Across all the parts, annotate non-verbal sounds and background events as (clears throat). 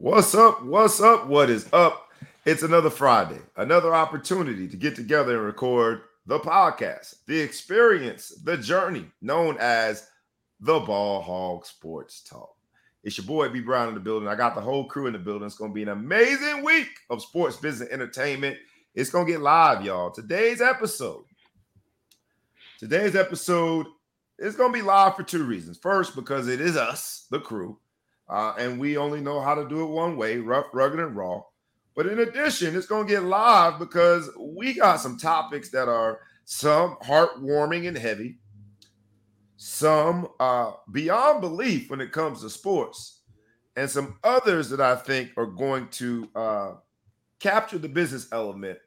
What's up? What's up? What is up? It's another Friday, another opportunity to get together and record the podcast, the experience, the journey known as the Ball Hog Sports Talk. It's your boy B Brown in the building. I got the whole crew in the building. It's going to be an amazing week of sports, business, entertainment. It's going to get live, y'all. Today's episode, today's episode is going to be live for two reasons. First, because it is us, the crew. Uh, and we only know how to do it one way rough, rugged, and raw. But in addition, it's going to get live because we got some topics that are some heartwarming and heavy, some uh, beyond belief when it comes to sports, and some others that I think are going to uh, capture the business element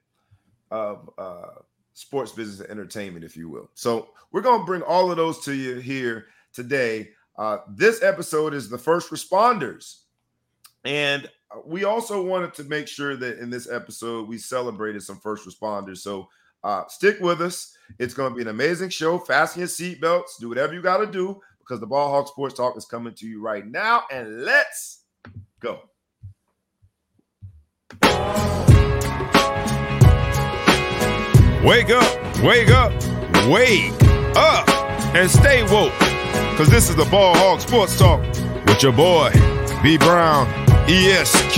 of uh, sports business and entertainment, if you will. So we're going to bring all of those to you here today. Uh, this episode is the first responders. And we also wanted to make sure that in this episode we celebrated some first responders. So uh, stick with us. It's going to be an amazing show. Fasten your seatbelts. Do whatever you got to do because the Ball Hog Sports Talk is coming to you right now. And let's go. Wake up, wake up, wake up, and stay woke. Cause this is the Ball Hog Sports Talk with your boy, B Brown, ESQ,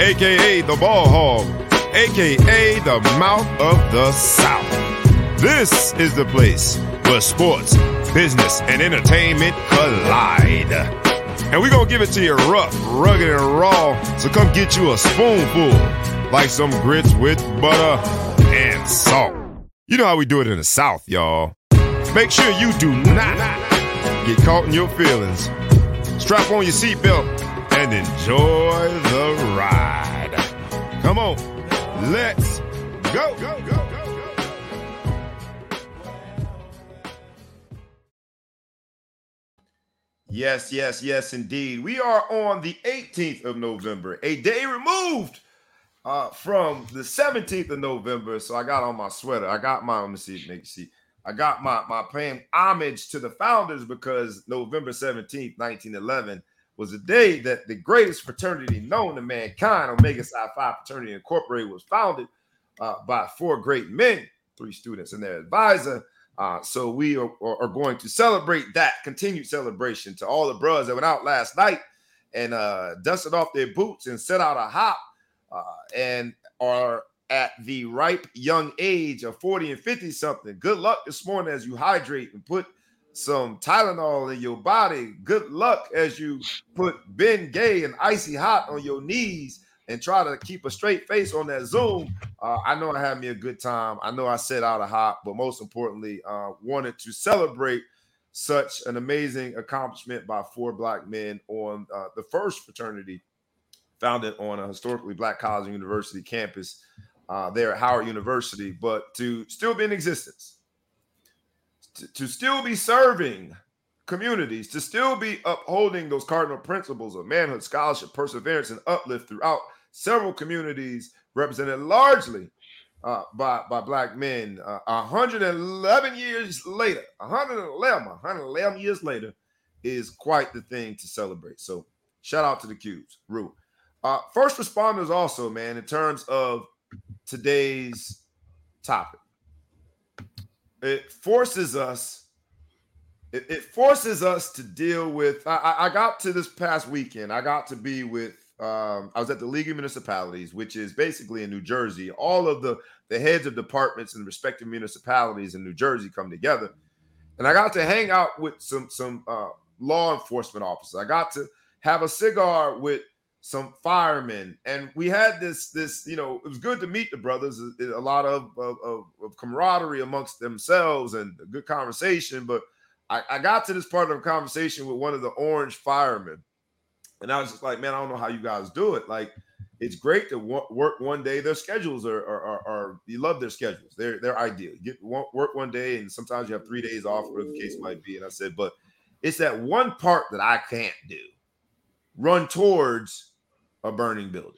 aka the Ball Hog, aka the Mouth of the South. This is the place where sports, business, and entertainment collide. And we're gonna give it to you rough, rugged, and raw. So come get you a spoonful, like some grits with butter and salt. You know how we do it in the South, y'all. Make sure you do not get caught in your feelings. Strap on your seatbelt and enjoy the ride. Come on, let's go, go, go, go. Yes, yes, yes, indeed. We are on the 18th of November, a day removed uh, from the 17th of November. So I got on my sweater. I got my, let me see, make you see. I got my my paying homage to the founders because November 17th, 1911 was the day that the greatest fraternity known to mankind, Omega Psi Phi Fraternity Incorporated, was founded uh, by four great men, three students and their advisor. Uh, so we are, are, going to celebrate that continued celebration to all the brothers that went out last night and uh, dusted off their boots and set out a hop uh, and are at the ripe young age of 40 and 50 something. Good luck this morning as you hydrate and put some Tylenol in your body. Good luck as you put Ben Gay and Icy Hot on your knees and try to keep a straight face on that Zoom. Uh, I know I had me a good time. I know I set out a hot, but most importantly, uh, wanted to celebrate such an amazing accomplishment by four black men on uh, the first fraternity founded on a historically black college and university campus uh, there at Howard University, but to still be in existence, to, to still be serving communities, to still be upholding those cardinal principles of manhood, scholarship, perseverance, and uplift throughout several communities represented largely uh, by, by black men. Uh, 111 years later, 111, 111 years later is quite the thing to celebrate. So shout out to the Cubes, Rue. Uh, first responders also, man, in terms of today's topic. It forces us, it, it forces us to deal with. I, I, got to this past weekend, I got to be with um, I was at the League of Municipalities, which is basically in New Jersey. All of the the heads of departments and respective municipalities in New Jersey come together, and I got to hang out with some some uh, law enforcement officers. I got to have a cigar with some firemen, and we had this this you know it was good to meet the brothers. Uh, a lot of of, of camaraderie amongst themselves and good conversation. But I, I got to this part of the conversation with one of the orange firemen, and I was just like, man, I don't know how you guys do it. Like, it's great to work one day. Their schedules are, are, are, are, you love their schedules. They're they're ideal. Get work one day, and sometimes you have three days off, whatever the case might be. And I said, but it's that one part that I can't do. Run towards a burning building.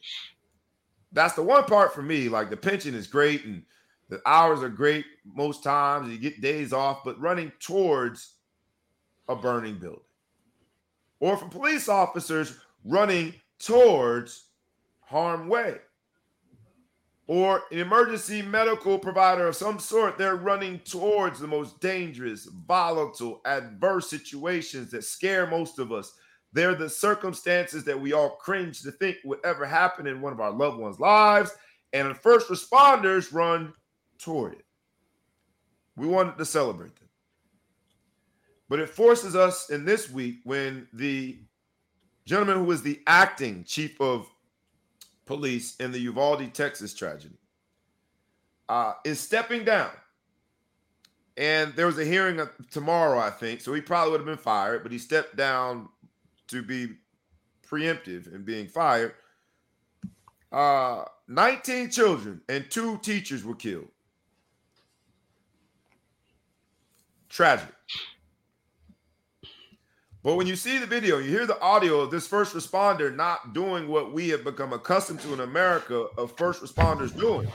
That's the one part for me. Like the pension is great and the hours are great most times. You get days off, but running towards a burning building. Or for police officers running towards harm way. Or an emergency medical provider of some sort, they're running towards the most dangerous, volatile, adverse situations that scare most of us. They're the circumstances that we all cringe to think would ever happen in one of our loved ones' lives. And the first responders run toward it. We wanted to celebrate them. But it forces us in this week when the gentleman who was the acting chief of police in the Uvalde, Texas tragedy uh, is stepping down. And there was a hearing tomorrow, I think. So he probably would have been fired, but he stepped down to be preemptive in being fired. Uh, 19 children and two teachers were killed. Tragic. But when you see the video, you hear the audio of this first responder not doing what we have become accustomed to in America of first responders doing,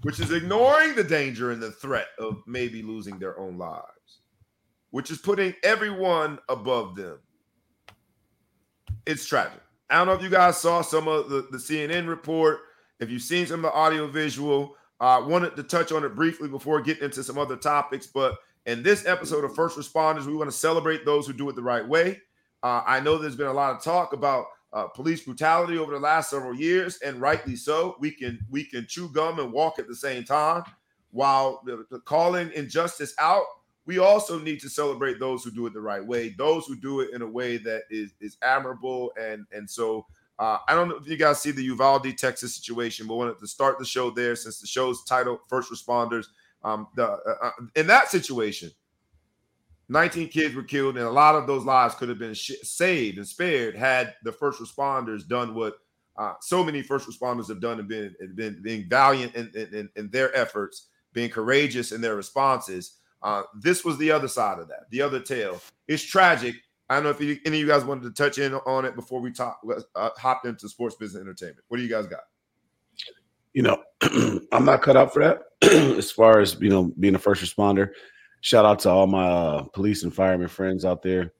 which is ignoring the danger and the threat of maybe losing their own lives, which is putting everyone above them. It's tragic. I don't know if you guys saw some of the, the CNN report. If you've seen some of the audio visual, I uh, wanted to touch on it briefly before getting into some other topics, but in this episode of First Responders, we want to celebrate those who do it the right way. Uh, I know there's been a lot of talk about uh, police brutality over the last several years, and rightly so. We can we can chew gum and walk at the same time, while calling injustice out. We also need to celebrate those who do it the right way, those who do it in a way that is is admirable, and and so. Uh, I don't know if you guys see the Uvalde, Texas situation, but wanted to start the show there since the show's title, First Responders. Um, the uh, uh, in that situation, 19 kids were killed, and a lot of those lives could have been sh- saved and spared had the first responders done what uh, so many first responders have done and been and been being valiant in, in, in, their efforts, being courageous in their responses. Uh, this was the other side of that, the other tale. It's tragic. I don't know if you, any of you guys wanted to touch in on it before we talk, uh, hopped into sports business entertainment. What do you guys got? You know, (clears throat) I'm not cut out for that. (clears throat) as far as you know, being a first responder. Shout out to all my uh, police and fireman friends out there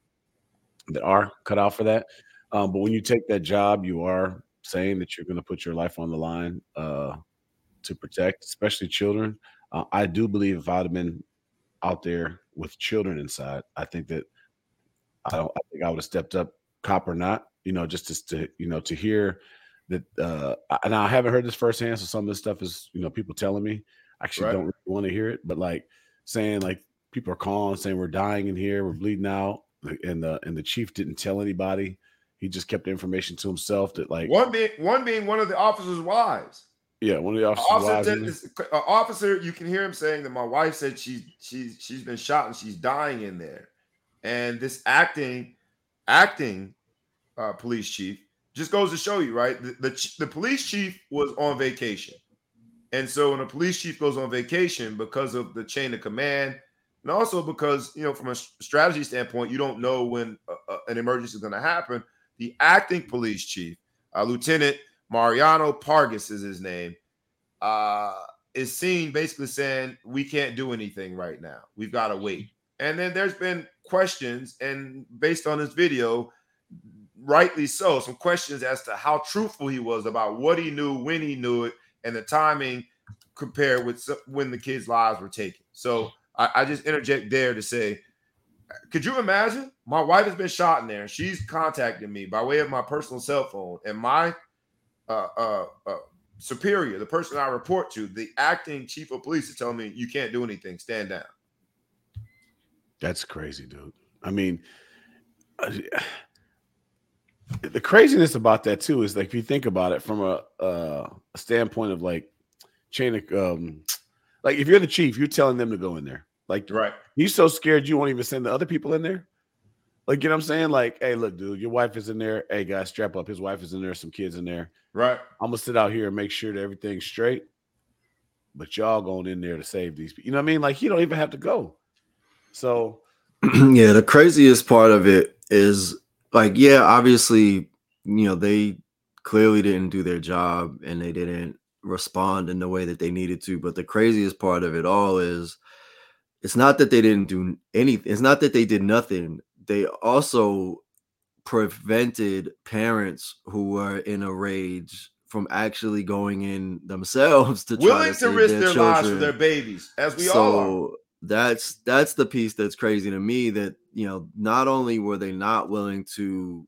that are cut out for that. Um, but when you take that job, you are saying that you're going to put your life on the line uh, to protect, especially children. Uh, I do believe if I'd have been out there with children inside, I think that I don't. I think I would have stepped up, cop or not. You know, just to, to you know to hear that. Uh, and I haven't heard this firsthand, so some of this stuff is you know people telling me I actually right. don't really want to hear it, but like saying like people are calling saying we're dying in here, we're bleeding out, and the and the chief didn't tell anybody. He just kept the information to himself that like one being one being one of the officers' wives. Yeah, one of the officers' officer uh, officer, you can hear him saying that my wife said she's she's she's been shot and she's dying in there, and this acting acting uh, police chief just goes to show you, right? The, the the police chief was on vacation. And so when a police chief goes on vacation because of the chain of command, and also because, you know, from a strategy standpoint, you don't know when a, a, an emergency is going to happen. The acting police chief, uh, Lieutenant Mariano Pargas is his name, uh, is seen basically saying, we can't do anything right now. We've got to wait. And then there's been questions, and based on this video, rightly so, some questions as to how truthful he was about what he knew, when he knew it, and the timing compared with when the kids' lives were taken. So I, I just interject there to say, could you imagine? My wife has been shot in there. She's contacting me by way of my personal cell phone, and my uh, uh, uh, superior, the person I report to, the acting chief of police, is telling me you can't do anything. Stand down. That's crazy, dude. I mean, (sighs) the craziness about that too is like if you think about it from a, uh, a standpoint of like chain of um like if you're the chief you're telling them to go in there. Like right. You're so scared you won't even send the other people in there. Like you know what i'm saying? Like hey look dude your wife is in there. Hey guys strap up. His wife is in there. Some kids in there right. I'm gonna sit out here and make sure that everything's straight but y'all going in there to save these people you know what i mean? Like you don't even have to go. So (clears throat) yeah the craziest part of it is like yeah obviously you know they clearly didn't do their job and they didn't respond in the way that they needed to but the craziest part of it all is it's not that they didn't do anything it's not that they did nothing. They also prevented parents who were in a rage from actually going in themselves (laughs) to willing to, to risk their, their lives for their babies, as we so, all are. That's that's the piece that's crazy to me. That you know, not only were they not willing to,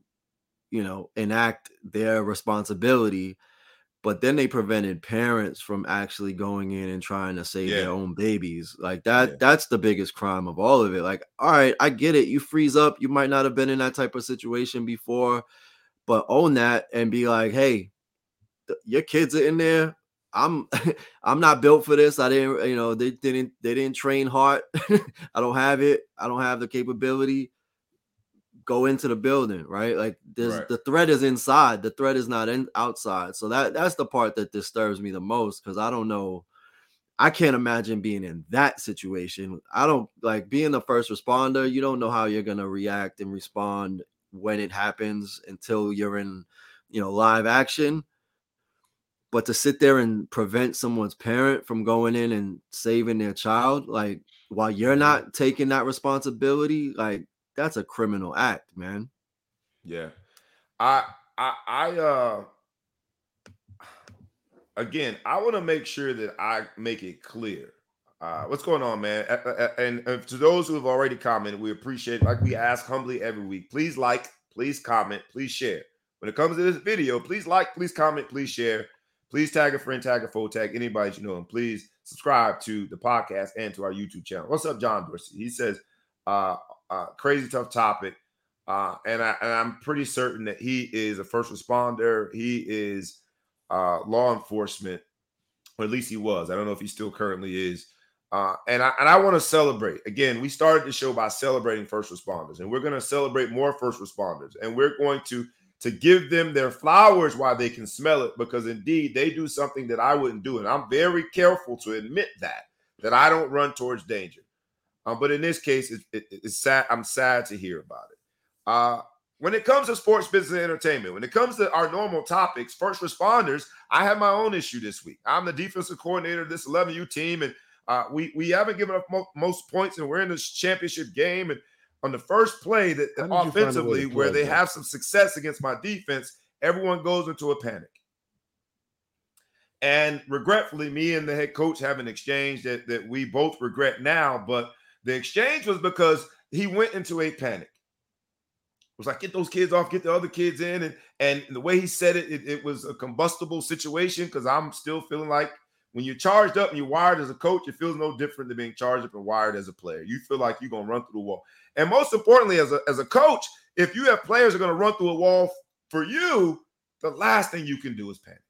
you know, enact their responsibility, but then they prevented parents from actually going in and trying to save yeah. their own babies like that yeah. that's the biggest crime of all of it like all right i get it you freeze up you might not have been in that type of situation before but own that and be like hey th- your kids are in there i'm (laughs) i'm not built for this i didn't you know they didn't they didn't train hard (laughs) i don't have it i don't have the capability go into the building, right? Like there's right. the threat is inside, the threat is not in outside. So that that's the part that disturbs me the most because I don't know. I can't imagine being in that situation. I don't like being the first responder. You don't know how you're gonna react and respond when it happens until you're in, you know, live action. But to sit there and prevent someone's parent from going in and saving their child, like while you're not taking that responsibility, like that's a criminal act, man. Yeah. I I I uh again, I want to make sure that I make it clear. Uh, what's going on, man? And, and to those who have already commented, we appreciate, like we ask humbly every week. Please like, please comment, please share. When it comes to this video, please like, please comment, please share. Please tag a friend, tag a foe, tag anybody you know, and please subscribe to the podcast and to our YouTube channel. What's up, John Dorsey? He says, uh, uh, crazy tough topic. Uh, and, I, and I'm pretty certain that he is a first responder. He is uh, law enforcement, or at least he was. I don't know if he still currently is. Uh, and I and I want to celebrate. Again, we started the show by celebrating first responders, and we're going to celebrate more first responders, and we're going to to give them their flowers while they can smell it, because indeed they do something that I wouldn't do, and I'm very careful to admit that that I don't run towards danger. Um, but in this case, it, it, it's sad. I'm sad to hear about it. Uh, when it comes to sports, business, and entertainment, when it comes to our normal topics, first responders, I have my own issue this week. I'm the defensive coordinator of this 11U team, and uh, we we haven't given up mo- most points, and we're in this championship game. And on the first play that offensively, where they have some success against my defense, everyone goes into a panic. And regretfully, me and the head coach have an exchange that, that we both regret now, but the exchange was because he went into a panic. It was like, get those kids off, get the other kids in. And, and the way he said it, it, it was a combustible situation because I'm still feeling like when you're charged up and you're wired as a coach, it feels no different than being charged up and wired as a player. You feel like you're going to run through the wall. And most importantly, as a, as a coach, if you have players are going to run through a wall for you, the last thing you can do is panic.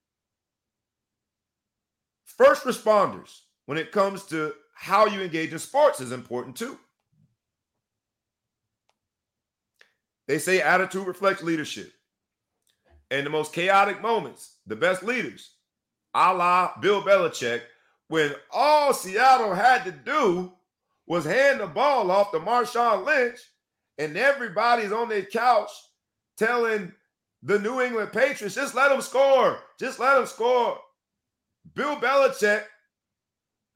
First responders, when it comes to how you engage in sports is important too. They say attitude reflects leadership. In the most chaotic moments, the best leaders, a la Bill Belichick, when all Seattle had to do was hand the ball off to Marshawn Lynch, and everybody's on their couch telling the New England Patriots, just let them score, just let them score. Bill Belichick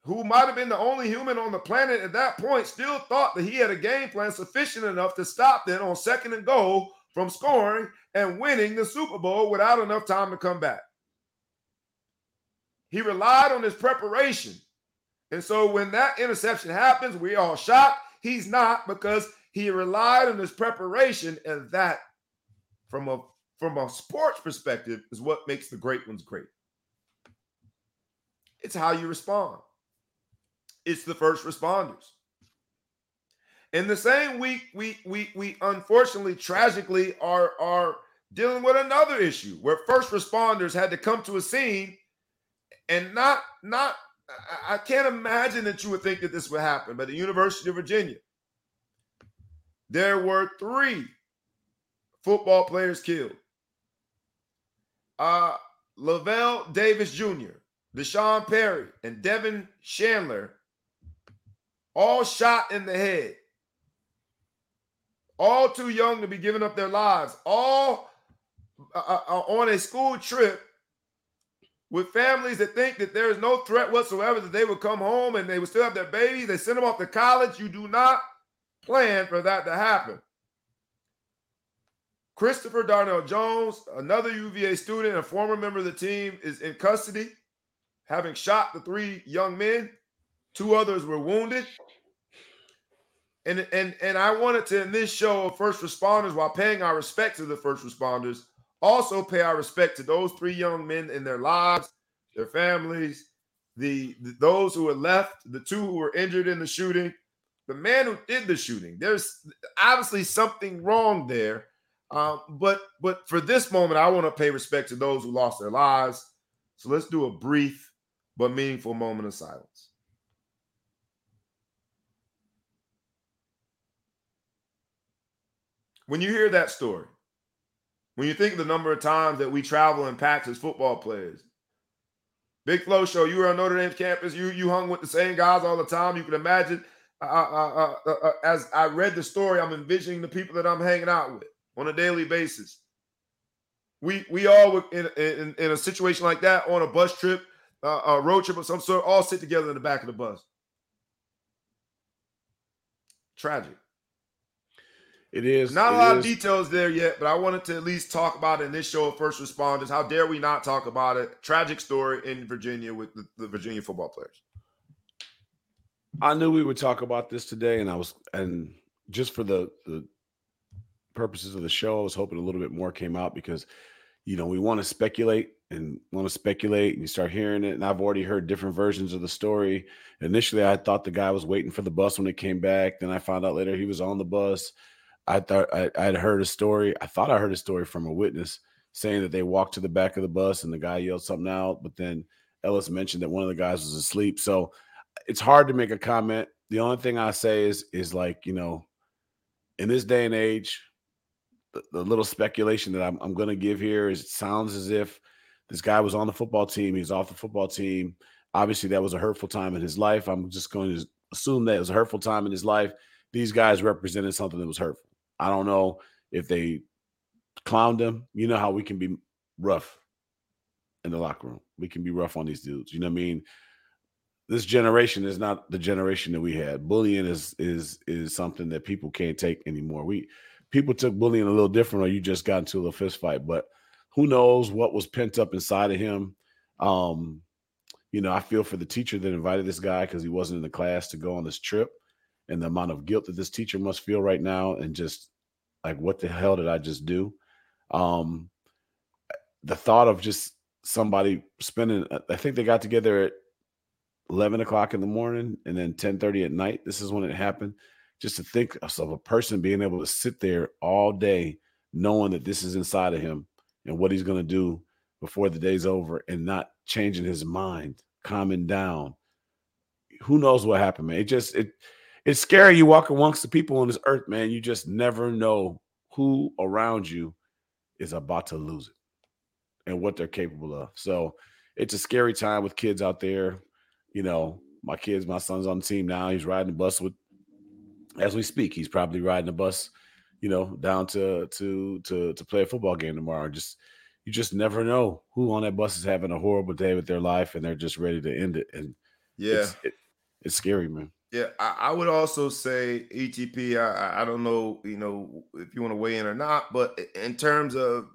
who might have been the only human on the planet at that point, still thought that he had a game plan sufficient enough to stop them on second and goal from scoring and winning the Super Bowl without enough time to come back. He relied on his preparation. And so when that interception happens, we all shocked. He's not because he relied on his preparation, and that, from a from a sports perspective, is what makes the great ones great. It's how you respond it's the first responders. In the same week, we we we unfortunately, tragically, are are dealing with another issue where first responders had to come to a scene and not not I can't imagine that you would think that this would happen, but the University of Virginia, there were three football players killed. Uh Lavel Davis Jr., D'Sean Perry, and Devin Chandler all shot in the head, all too young to be giving up their lives, all uh, uh, uh, on a school trip with families that think that there is no threat whatsoever that they would come home and they would still have their babies. They send them off to college. You do not plan for that to happen. Christopher Darnell Jones, another UVA student and former member of the team, is in custody, having shot the three young men. Two others were wounded. And, and, and I wanted to, in this show of first responders, while paying our respect to the first responders, also pay our respect to those three young men in their lives, their families, the, the those who were left, the two who were injured in the shooting, the man who did the shooting. There's obviously something wrong there um, but but for this moment, I want to pay respect to those who lost their lives. So let's do a brief but meaningful moment of silence. When you hear that story, when you think of the number of times that we travel in packs as football players, Big Flo Show, you were on Notre Dame's campus, you you hung with the same guys all the time. You can imagine. Uh, uh, uh, uh as I read the story, I'm envisioning the people that I'm hanging out with on a daily basis. We we all in, in, in a situation like that on a bus trip, uh, a road trip of some sort, all sit together in the back of the bus. Tragic. It is not a lot is. of details there yet, but I wanted to at least talk about it in this show of first responders. How dare we not talk about it? Tragic story in Virginia with the, the Virginia football players. I knew we would talk about this today, and I was and just for the the purposes of the show, I was hoping a little bit more came out because, you know, we want to speculate and want to speculate and you start hearing it. And I've already heard different versions of the story. Initially, I thought the guy was waiting for the bus when it came back. Then I found out later he was on the bus. I thought I, had heard a story. I thought I heard a story from a witness saying that they walked to the back of the bus and the guy yelled something out. But then Ellis mentioned that one of the guys was asleep. So it's hard to make a comment. The only thing I say is is like, you know, in this day and age, the, the little speculation that I'm, I'm going to give here is it sounds as if this guy was on the football team. He's off the football team. Obviously, that was a hurtful time in his life. I'm just going to assume that it was a hurtful time in his life. These guys represented something that was hurtful. I don't know if they clowned him. You know how we can be rough in the locker room. We can be rough on these dudes. You know what I mean? This generation is not the generation that we had. Bullying is is is something that people can't take anymore. We people took bullying a little different, or you just got into a fist fight. But who knows what was pent up inside of him? Um, you know, I feel for the teacher that invited this guy because he wasn't in the class to go on this trip, and the amount of guilt that this teacher must feel right now, and just like, what the hell did I just do? Um, the thought of just somebody spending, I think they got together at 11 o'clock in the morning and then 10 30 at night. This is when it happened just to think of a person being able to sit there all day knowing that this is inside of him and what he's going to do before the day's over and not changing his mind, calming down. Who knows what happened, man? It just it it's scary. You walk amongst the people on this earth, man. You just never know who around you is about to lose it and what they're capable of. So it's a scary time with kids out there. You know, my kids, my son's on the team now. He's riding the bus with as we speak. He's probably riding the bus, you know, down to to to to play a football game tomorrow. Just you just never know who on that bus is having a horrible day with their life and they're just ready to end it. And yeah, it's, it, it's scary, man. Yeah, I, I, would also say ETP. I, I don't know, you know, if you want to weigh in or not, but in terms of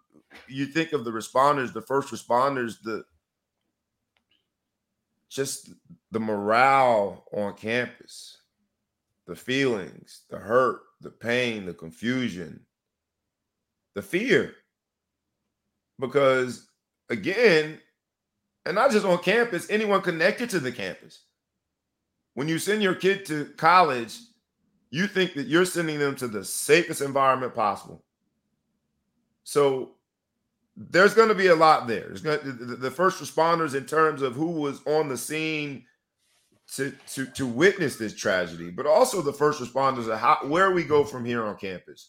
you think of the responders, the first responders, the just the morale on campus the feelings, the hurt, the pain, the confusion, the fear. Because again, and not just on campus, anyone connected to the campus. When you send your kid to college, you think that you're sending them to the safest environment possible. So there's going to be a lot there. To, the, first responders in terms of who was on the scene to to to witness this tragedy, but also the first responders of how where we go from here on campus.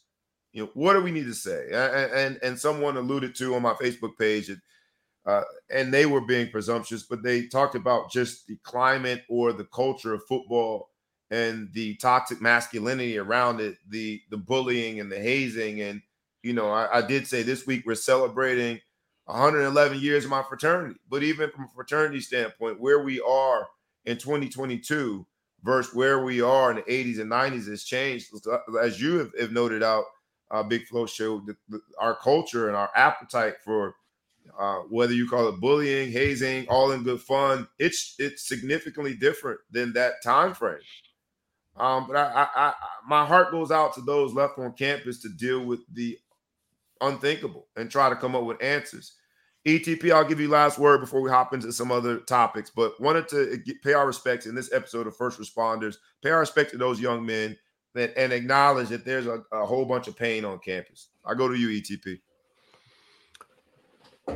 You know, what do we need to say? And and, and someone alluded to on my Facebook page, uh, and they were being presumptuous, but they talked about just the climate or the culture of football and the toxic masculinity around it, the the bullying and the hazing. And you know, I, I did say this week we're celebrating 111 years of my fraternity, but even from a fraternity standpoint, where we are in 2022 versus where we are in the 80s and 90s has changed. As you have, have noted out, uh, Big Flo showed the, the, our culture and our appetite for uh, whether you call it bullying, hazing, all in good fun. It's it's significantly different than that time frame. Um, but I, I, I, my heart goes out to those left on campus to deal with the unthinkable and try to come up with answers. ETP, I'll give you last word before we hop into some other topics, but wanted to pay our respects in this episode of First Responders, pay our respect to those young men that, and acknowledge that there's a, a whole bunch of pain on campus. I go to you, ETP.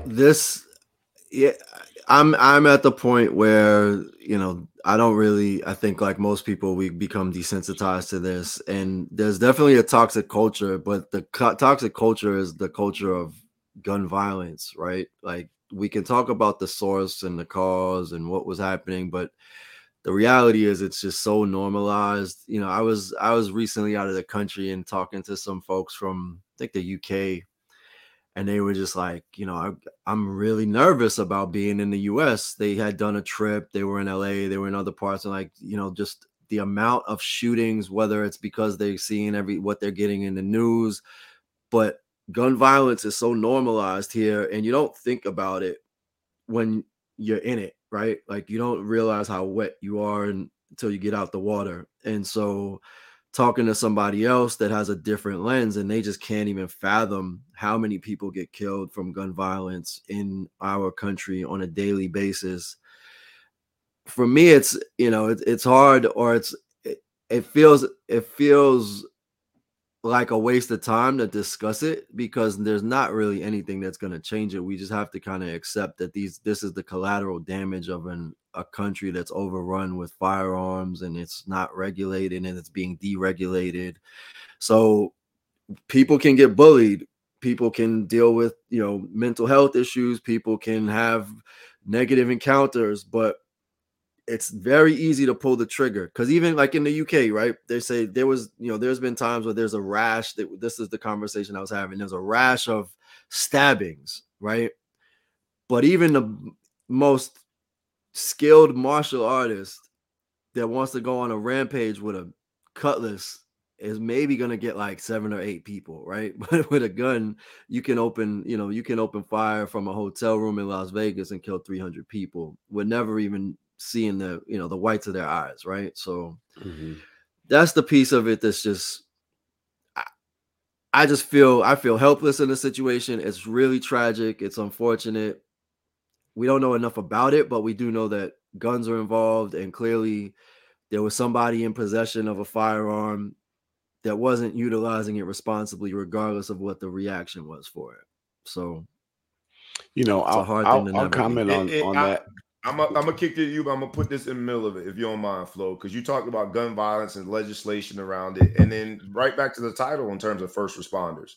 This, yeah, I'm I'm at the point where you know I don't really I think like most people we become desensitized to this, and there's definitely a toxic culture, but the co- toxic culture is the culture of gun violence, right? Like we can talk about the source and the cause and what was happening, but the reality is it's just so normalized. You know, I was I was recently out of the country and talking to some folks from I think the UK and they were just like, you know, I, am really nervous about being in the US. They had done a trip, they were in LA, they were in other parts, and like, you know, just the amount of shootings, whether it's because they're seeing every what they're getting in the news, but gun violence is so normalized here and you don't think about it when you're in it right like you don't realize how wet you are until you get out the water and so talking to somebody else that has a different lens and they just can't even fathom how many people get killed from gun violence in our country on a daily basis. For me it's you know it, it's hard or it's it, it feels it feels like a waste of time to discuss it because there's not really anything that's going to change it. We just have to kind of accept that these this is the collateral damage of an a country that's overrun with firearms and it's not regulated and it's being deregulated. So people can get bullied, people can deal with, you know, mental health issues, people can have negative encounters, but it's very easy to pull the trigger because even like in the UK, right? They say there was, you know, there's been times where there's a rash. That this is the conversation I was having. There's a rash of stabbings, right? But even the most skilled martial artist that wants to go on a rampage with a cutlass is maybe going to get like seven or eight people, right? (laughs) But with a gun, you can open, you know, you can open fire from a hotel room in Las Vegas and kill 300 people would never even seeing the you know the whites of their eyes, right? So mm-hmm. that's the piece of it that's just I, I just feel I feel helpless in the situation. It's really tragic. It's unfortunate. We don't know enough about it, but we do know that guns are involved, and clearly there was somebody in possession of a firearm that wasn't utilizing it responsibly, regardless of what the reaction was for it. So, you know, I'll, I'll, I'll comment on, it, it, on I, that. I'm gonna kick it to you, but I'm gonna put this in the middle of it if you don't mind, Flo, because you talked about gun violence and legislation around it, and then right back to the title in terms of first responders.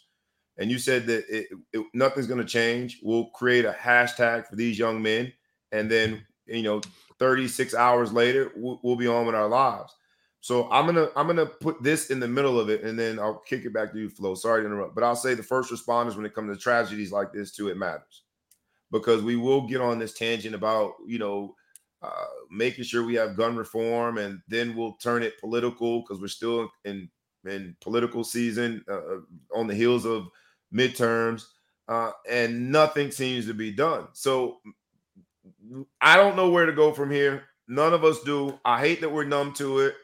And you said that it, it, nothing's gonna change. We'll create a hashtag for these young men, and then you know, 36 hours later, we'll, we'll be on with our lives. So I'm gonna I'm gonna put this in the middle of it, and then I'll kick it back to you, Flo. Sorry to interrupt, but I'll say the first responders when it comes to tragedies like this too, it matters because we will get on this tangent about you know uh, making sure we have gun reform, and then we'll turn it political because we're still in in political season uh, uh, on the heels of midterms, uh, and nothing seems to be done. So I don't know where to go from here. None of us do. I hate that we're numb to it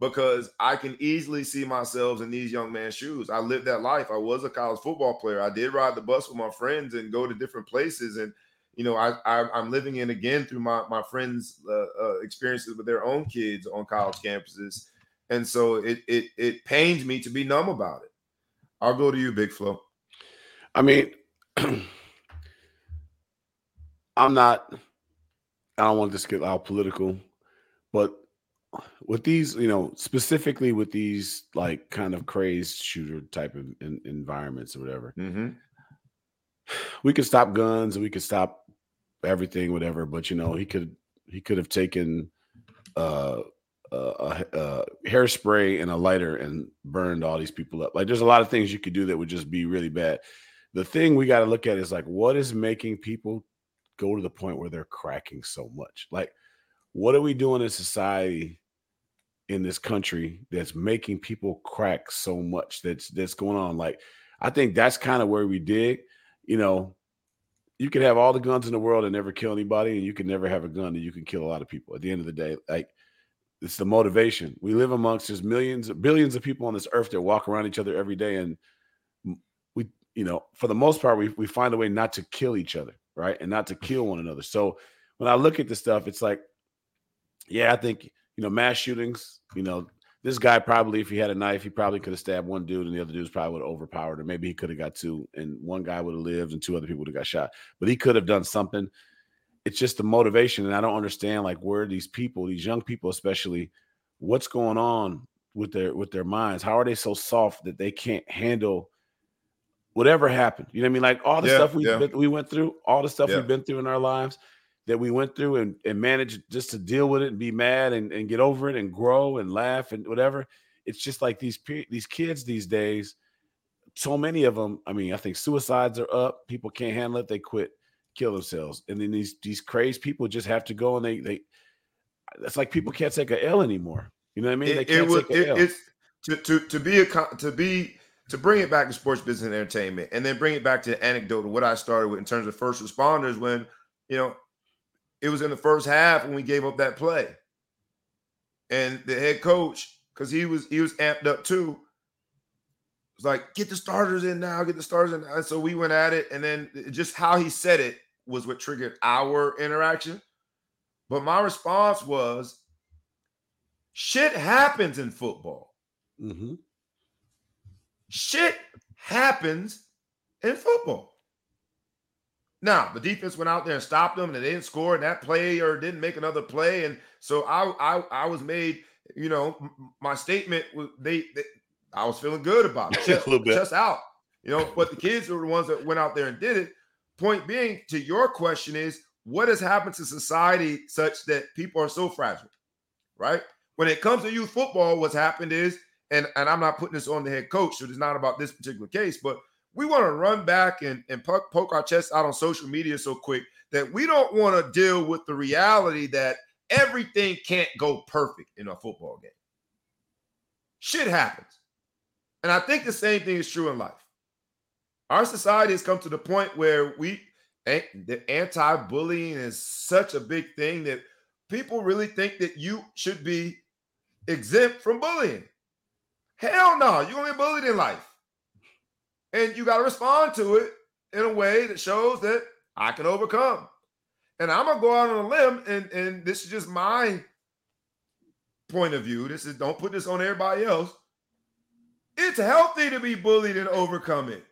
because I can easily see myself in these young man's shoes. I lived that life. I was a college football player. I did ride the bus with my friends and go to different places. And you know, I, I am living in again through my my friends' uh, uh, experiences with their own kids on college campuses, and so it it it pains me to be numb about it. I'll go to you, Big Flo. I mean, (clears throat) I'm not. I don't want to get all political, but with these, you know, specifically with these like kind of crazed shooter type of in, environments or whatever, mm-hmm. we could stop guns and we could stop everything, whatever. But you know, he could he could have taken uh, a, a, hairspray and a lighter and burned all these people up. Like, there's a lot of things you could do that would just be really bad. The thing we got to look at is like, what is making people go to the point where they're cracking so much? Like, what are we doing in society in this country that's making people crack so much that's that's going on like I think that's kind of where we dig. You know, you can have all the guns in the world and never kill anybody, and you can never have a gun and you can kill a lot of people. At the end of the day, like it's the motivation. We live amongst there's millions, billions of people on this earth that walk around each other every day, and we, you know, for the most part, we we find a way not to kill each other, right, and not to kill one another. So when I look at the stuff, it's like, yeah, I think you know, mass shootings, you know, this guy probably, if he had a knife, he probably could have stabbed one dude, and the other dudes probably would have overpowered him. Maybe he could have got two, and one guy would have lived, and two other people would have got shot. But he could have done something. It's just the motivation, and I don't understand like where these people, these young people, especially, what's going on with their with their minds? How are they so soft that they can't handle whatever happened? You know what I mean? Like all the yeah, stuff we yeah. we went through, all the stuff yeah. we've been through in our lives that we went through and, and managed just to deal with it and be mad and, and get over it and grow and laugh and whatever. It's just like these these kids these days, so many of them. I mean, I think suicides are up. People can't handle it. They quit, kill themselves, and then these these crazy people just have to go and they they. It's like people can't take a L anymore. You know what I mean? It, it would, it, it's to to to be a to be to bring it back to sports business and entertainment, and then bring it back to the anecdote of what I started with in terms of first responders when you know it was in the first half when we gave up that play. And the head coach, because he was he was amped up too, was like, get the starters in now, get the starters in. Now. And so we went at it, and then just how he said it was what triggered our interaction. But my response was, shit happens in football. Mm-hmm. Shit happens in football. Now the defense went out there and stopped them, and they didn't score in that play or didn't make another play, and so I I, I was made. You know, my statement was they, they I was feeling good about it, (laughs) just, just out. You know, but the kids were the ones that went out there and did it. Point being, to your question is, what has happened to society such that people are so fragile, right? When it comes to youth football, what's happened is, and and I'm not putting this on the head coach, so it's not about this particular case, but we want to run back and, and poke, poke our chest out on social media so quick that we don't want to deal with the reality that everything can't go perfect in a football game. Shit happens. And I think the same thing is true in life. Our society has come to the point where we the anti-bullying is such a big thing that people really think that you should be exempt from bullying. Hell no, gonna be bullied in life. And you got to respond to it in a way that shows that I can overcome. And I'm gonna go out on a limb, and and this is just my point of view. This is don't put this on everybody else. It's healthy to be bullied and overcome it.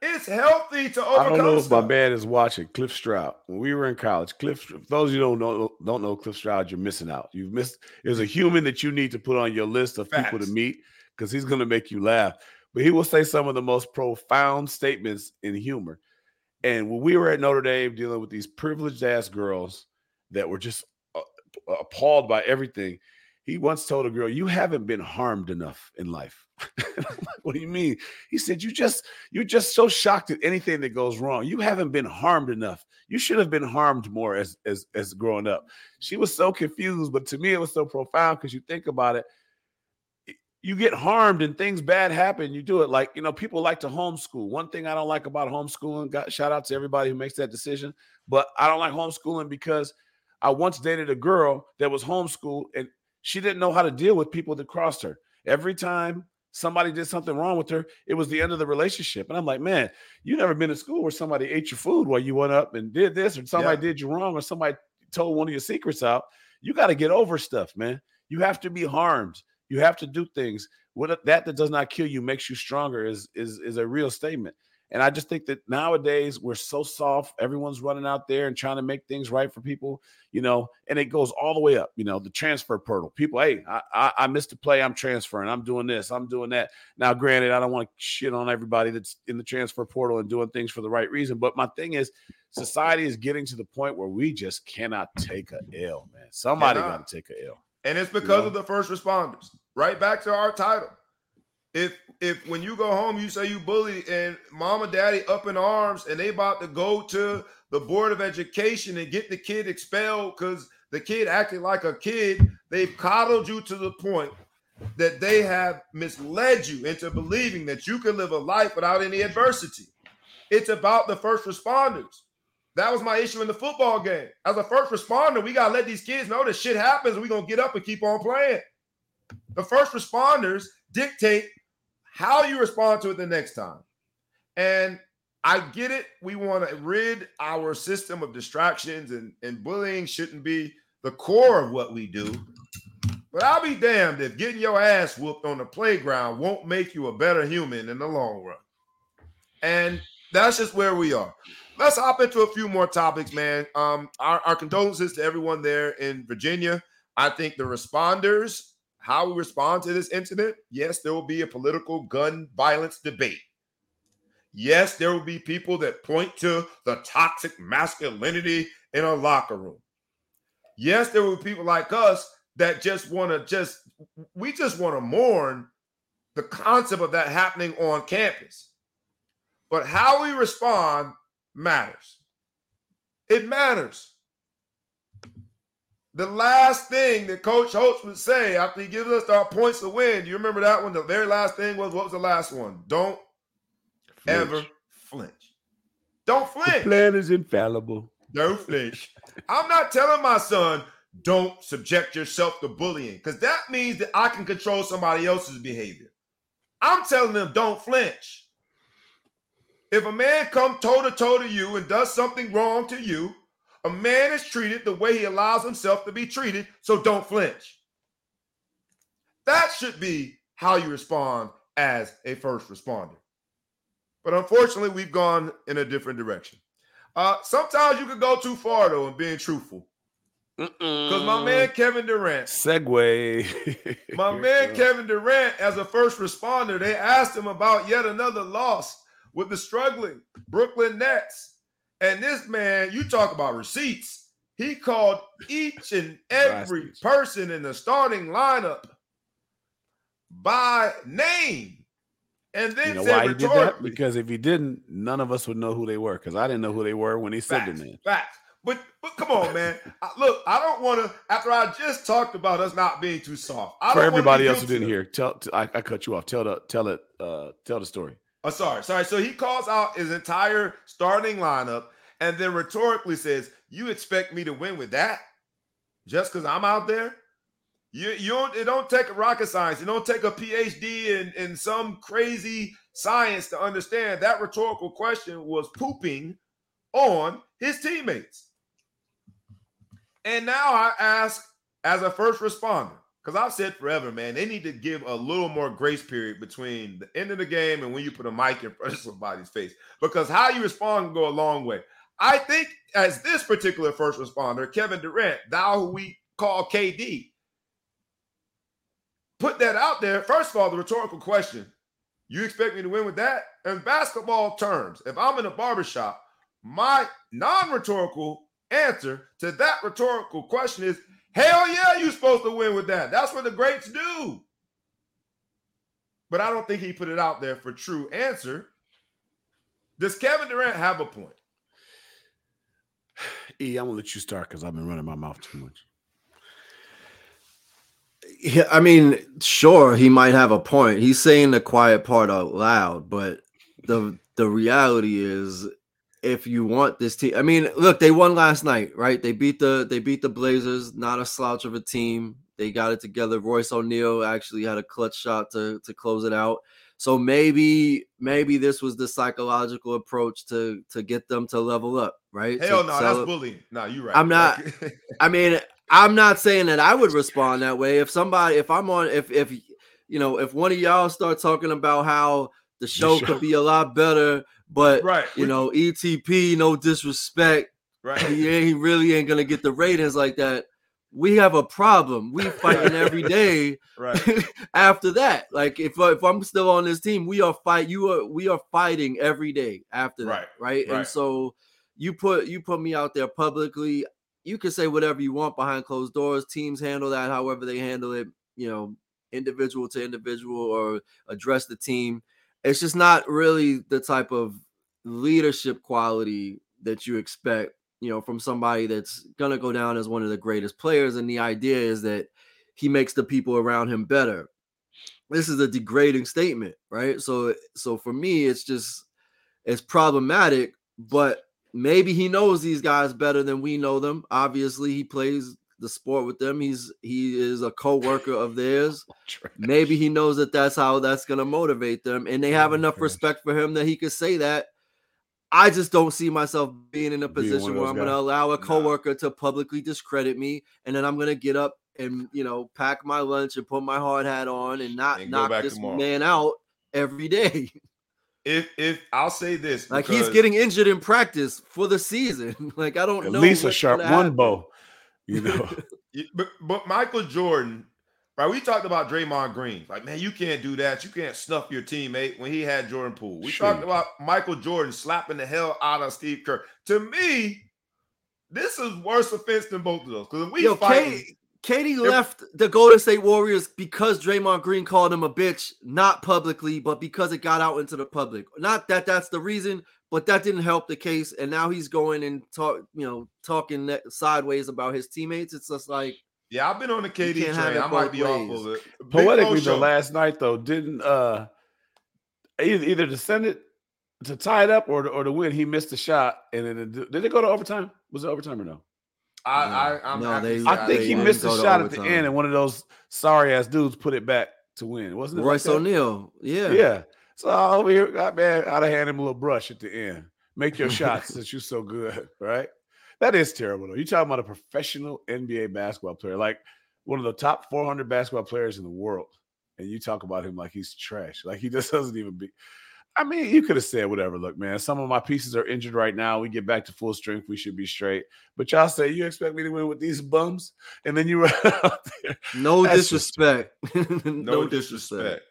It's healthy to overcome. I don't know stuff. if my man is watching Cliff Stroud. When we were in college, Cliff. those you don't know don't know Cliff Stroud, you're missing out. You've missed. There's a human that you need to put on your list of Facts. people to meet because he's going to make you laugh but he will say some of the most profound statements in humor. And when we were at Notre Dame dealing with these privileged ass girls that were just uh, appalled by everything, he once told a girl, "You haven't been harmed enough in life." (laughs) what do you mean? He said, "You just you're just so shocked at anything that goes wrong. You haven't been harmed enough. You should have been harmed more as as as growing up." She was so confused, but to me it was so profound because you think about it you get harmed and things bad happen, you do it. Like, you know, people like to homeschool. One thing I don't like about homeschooling, got shout out to everybody who makes that decision, but I don't like homeschooling because I once dated a girl that was homeschooled and she didn't know how to deal with people that crossed her. Every time somebody did something wrong with her, it was the end of the relationship. And I'm like, man, you never been to school where somebody ate your food while you went up and did this, or somebody yeah. did you wrong, or somebody told one of your secrets out. You got to get over stuff, man. You have to be harmed. You have to do things. What that that does not kill you makes you stronger is is is a real statement. And I just think that nowadays we're so soft. Everyone's running out there and trying to make things right for people, you know, and it goes all the way up, you know, the transfer portal. People, hey, I, I, I missed a play. I'm transferring. I'm doing this. I'm doing that. Now, granted, I don't want to shit on everybody that's in the transfer portal and doing things for the right reason. But my thing is, society is getting to the point where we just cannot take a L, man. Somebody got to take a L. And it's because of the first responders. Right back to our title. If if when you go home, you say you bully and mom and daddy up in arms and they about to go to the board of education and get the kid expelled because the kid acted like a kid, they've coddled you to the point that they have misled you into believing that you can live a life without any adversity. It's about the first responders. That was my issue in the football game. As a first responder, we got to let these kids know that shit happens. We're going to get up and keep on playing. The first responders dictate how you respond to it the next time. And I get it. We want to rid our system of distractions, and, and bullying shouldn't be the core of what we do. But I'll be damned if getting your ass whooped on the playground won't make you a better human in the long run. And that's just where we are let's hop into a few more topics, man. Um, our, our condolences to everyone there in Virginia. I think the responders, how we respond to this incident, yes, there will be a political gun violence debate. Yes, there will be people that point to the toxic masculinity in a locker room. Yes, there will be people like us that just want to just we just want to mourn the concept of that happening on campus. But how we respond matters. It matters. The last thing that Coach Holtz would say after he gives us our points to win, do you remember that one? The very last thing was what was the last one? Don't flinch. ever flinch. Don't flinch. The plan is infallible. Don't flinch. I'm not telling my son, don't subject yourself to bullying, because that means that I can control somebody else's behavior. I'm telling them, don't flinch. If a man come toe to toe to you and does something wrong to you, a man is treated the way he allows himself to be treated, so don't flinch. That should be how you respond as a first responder. But unfortunately, we've gone in a different direction. Uh, sometimes you can go too far though in being truthful. Because my man Kevin Durant, segue. my (laughs) man Kevin Durant, as a first responder, they asked him about yet another loss with the struggling Brooklyn Nets. And this man, you talk about receipts. He called each and every person in the starting lineup by name. And then you know why he did that? Because if he didn't, none of us would know who they were. Because I didn't know who they were when he said facts, the name. Facts. But but come on, man. look, I don't want to. After I just talked about us not being too soft, for everybody else who didn't hear, tell. I, I, cut you off. Tell the tell it. Uh, tell the story. Oh, sorry, sorry. So he calls out his entire starting lineup and then rhetorically says, You expect me to win with that? Just because I'm out there? You, you don't it don't take rocket science. You don't take a PhD in, in some crazy science to understand that rhetorical question was pooping on his teammates. And now I ask as a first responder, because I've said forever, man, they need to give a little more grace period between the end of the game and when you put a mic in front of somebody's face. Because how you respond can go a long way. I think as this particular first responder, Kevin Durant, thou who we call KD, put that out there. First of all, the rhetorical question: You expect me to win with that? In basketball terms, if I'm in a barbershop, my non-rhetorical answer to that rhetorical question is Hell yeah, you're supposed to win with that. That's what the greats do. But I don't think he put it out there for true answer. Does Kevin Durant have a point? (sighs) E, I'm gonna let you start because I've been running my mouth too much. Yeah, I mean, sure, he might have a point. He's saying the quiet part out loud, but the the reality is if you want this team. I mean, look, they won last night, right? They beat the they beat the Blazers, not a slouch of a team. They got it together. Royce O'Neale actually had a clutch shot to to close it out. So maybe maybe this was the psychological approach to to get them to level up, right? Hell to no, that's bullying. No, you're right. I'm not. (laughs) I mean, I'm not saying that I would respond that way. If somebody, if I'm on, if if you know, if one of y'all start talking about how the show, the show. could be a lot better but right, you know, ETP, no disrespect. Right. He, he really ain't gonna get the ratings like that. We have a problem. We (laughs) fighting every day. (laughs) right. (laughs) after that, like if if I'm still on this team, we are fight. You are we are fighting every day after that. Right. Right. right. And so you put you put me out there publicly. You can say whatever you want behind closed doors. Teams handle that however they handle it. You know, individual to individual or address the team it's just not really the type of leadership quality that you expect, you know, from somebody that's gonna go down as one of the greatest players. And the idea is that he makes the people around him better. this is a degrading statement, right? So so for me, it's just it's problematic, but maybe he knows these guys better than we know them. Obviously, he plays the sport with them. He's he is a co-worker of theirs. (laughs) Maybe he knows that that's how that's going to motivate them and they have oh, enough gosh. respect for him that he could say that. I just don't see myself being in a position where I'm going to allow a coworker nah. to publicly discredit me and then I'm going to get up and you know pack my lunch and put my hard hat on and not and knock this tomorrow. man out every day. (laughs) If if I'll say this, like he's getting injured in practice for the season. (laughs) like I don't at know. At least a sharp one bow, you know. (laughs) but but Michael Jordan, right? We talked about Draymond Green. Like, man, you can't do that. You can't snuff your teammate when he had Jordan Poole. We sure. talked about Michael Jordan slapping the hell out of Steve Kerr. To me, this is worse offense than both of those. Because if we Yo, fight, KD left the Golden State Warriors because Draymond Green called him a bitch, not publicly, but because it got out into the public. Not that that's the reason, but that didn't help the case. And now he's going and talk, you know, talking sideways about his teammates. It's just like, yeah, I've been on the KD train. I might be ways. off of it. Poetically, the last night though, didn't uh either, either to send it to tie it up or to, or to win, he missed a shot, and then it, did it go to overtime? Was it overtime or no? I, I, no, they, I think he missed a shot at the end, and one of those sorry ass dudes put it back to win. Wasn't it? Royce like O'Neale. Yeah. Yeah. So oh, over here, uh, man, I'd have handed him a little brush at the end. Make your shots since you're so good, (laughs) right? That is terrible, though. You're talking about a professional NBA basketball player, like one of the top 400 basketball players in the world, and you talk about him like he's trash, like he just (laughs) doesn't even be. I mean, you could have said whatever. Look, man, some of my pieces are injured right now. We get back to full strength. We should be straight. But y'all say you expect me to win with these bums, and then you (laughs) run out there. No That's disrespect. no, no, disrespect.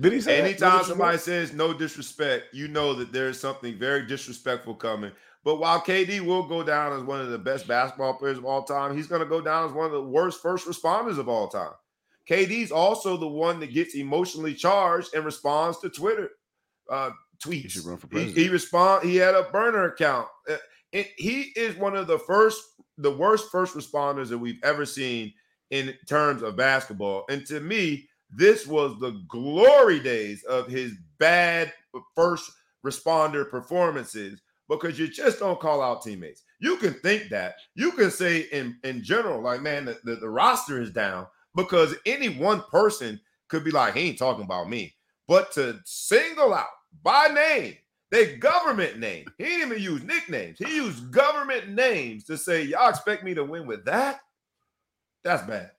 Did he say anytime no somebody says no disrespect, you know that there is something very disrespectful coming. But while KD will go down as one of the best basketball players of all time, he's going to go down as one of the worst first responders of all time. KD's also the one that gets emotionally charged and responds to Twitter uh, tweets. He, he, he respond. He had a burner account. Uh, it, he is one of the first, the worst first responders that we've ever seen in terms of basketball. And to me, this was the glory days of his bad first responder performances because you just don't call out teammates. You can think that. You can say in, in general, like, man, the, the, the roster is down because any one person could be like, he ain't talking about me. But to single out by name, they government name, he didn't even use nicknames. He used government names to say, y'all expect me to win with that? That's bad.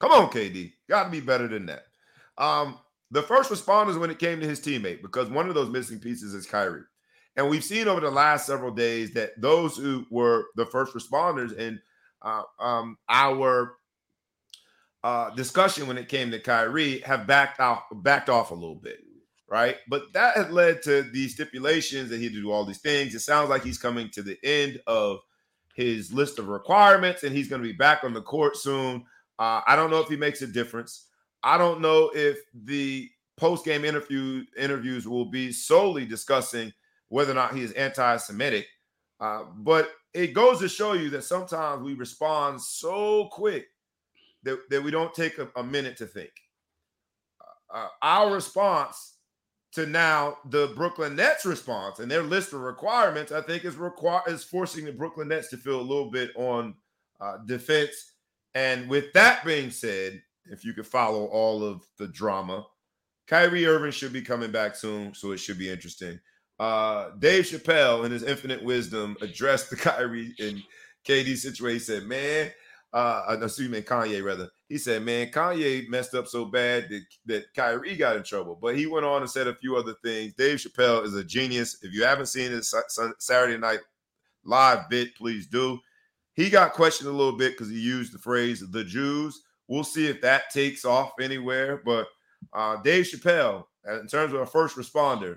Come on, KD. Got to be better than that. Um, the first responders when it came to his teammate, because one of those missing pieces is Kyrie. And we've seen over the last several days that those who were the first responders in uh, um, our uh, discussion when it came to Kyrie have backed out, backed off a little bit, right? But that has led to these stipulations that he had to do all these things. It sounds like he's coming to the end of his list of requirements, and he's going to be back on the court soon. Uh, I don't know if he makes a difference. I don't know if the post game interview interviews will be solely discussing whether or not he is anti-Semitic. Uh, but it goes to show you that sometimes we respond so quick that, that we don't take a, a minute to think. Uh, uh, our response to now the Brooklyn Nets response and their list of requirements, I think is require is forcing the Brooklyn Nets to feel a little bit on uh, defense. And with that being said, if you could follow all of the drama, Kyrie Irving should be coming back soon, so it should be interesting. Uh, Dave Chappelle, in his infinite wisdom, addressed the (laughs) Kyrie and KD situation. He said, "Man, uh, excuse me, Kanye rather. He said, "Man, Kanye messed up so bad that that Kyrie got in trouble." But he went on and said a few other things. Dave Chappelle is a genius. If you haven't seen his Saturday Night Live bit, please do. He got questioned a little bit because he used the phrase "the Jews." We'll see if that takes off anywhere. But uh, Dave Chappelle, in terms of a first responder,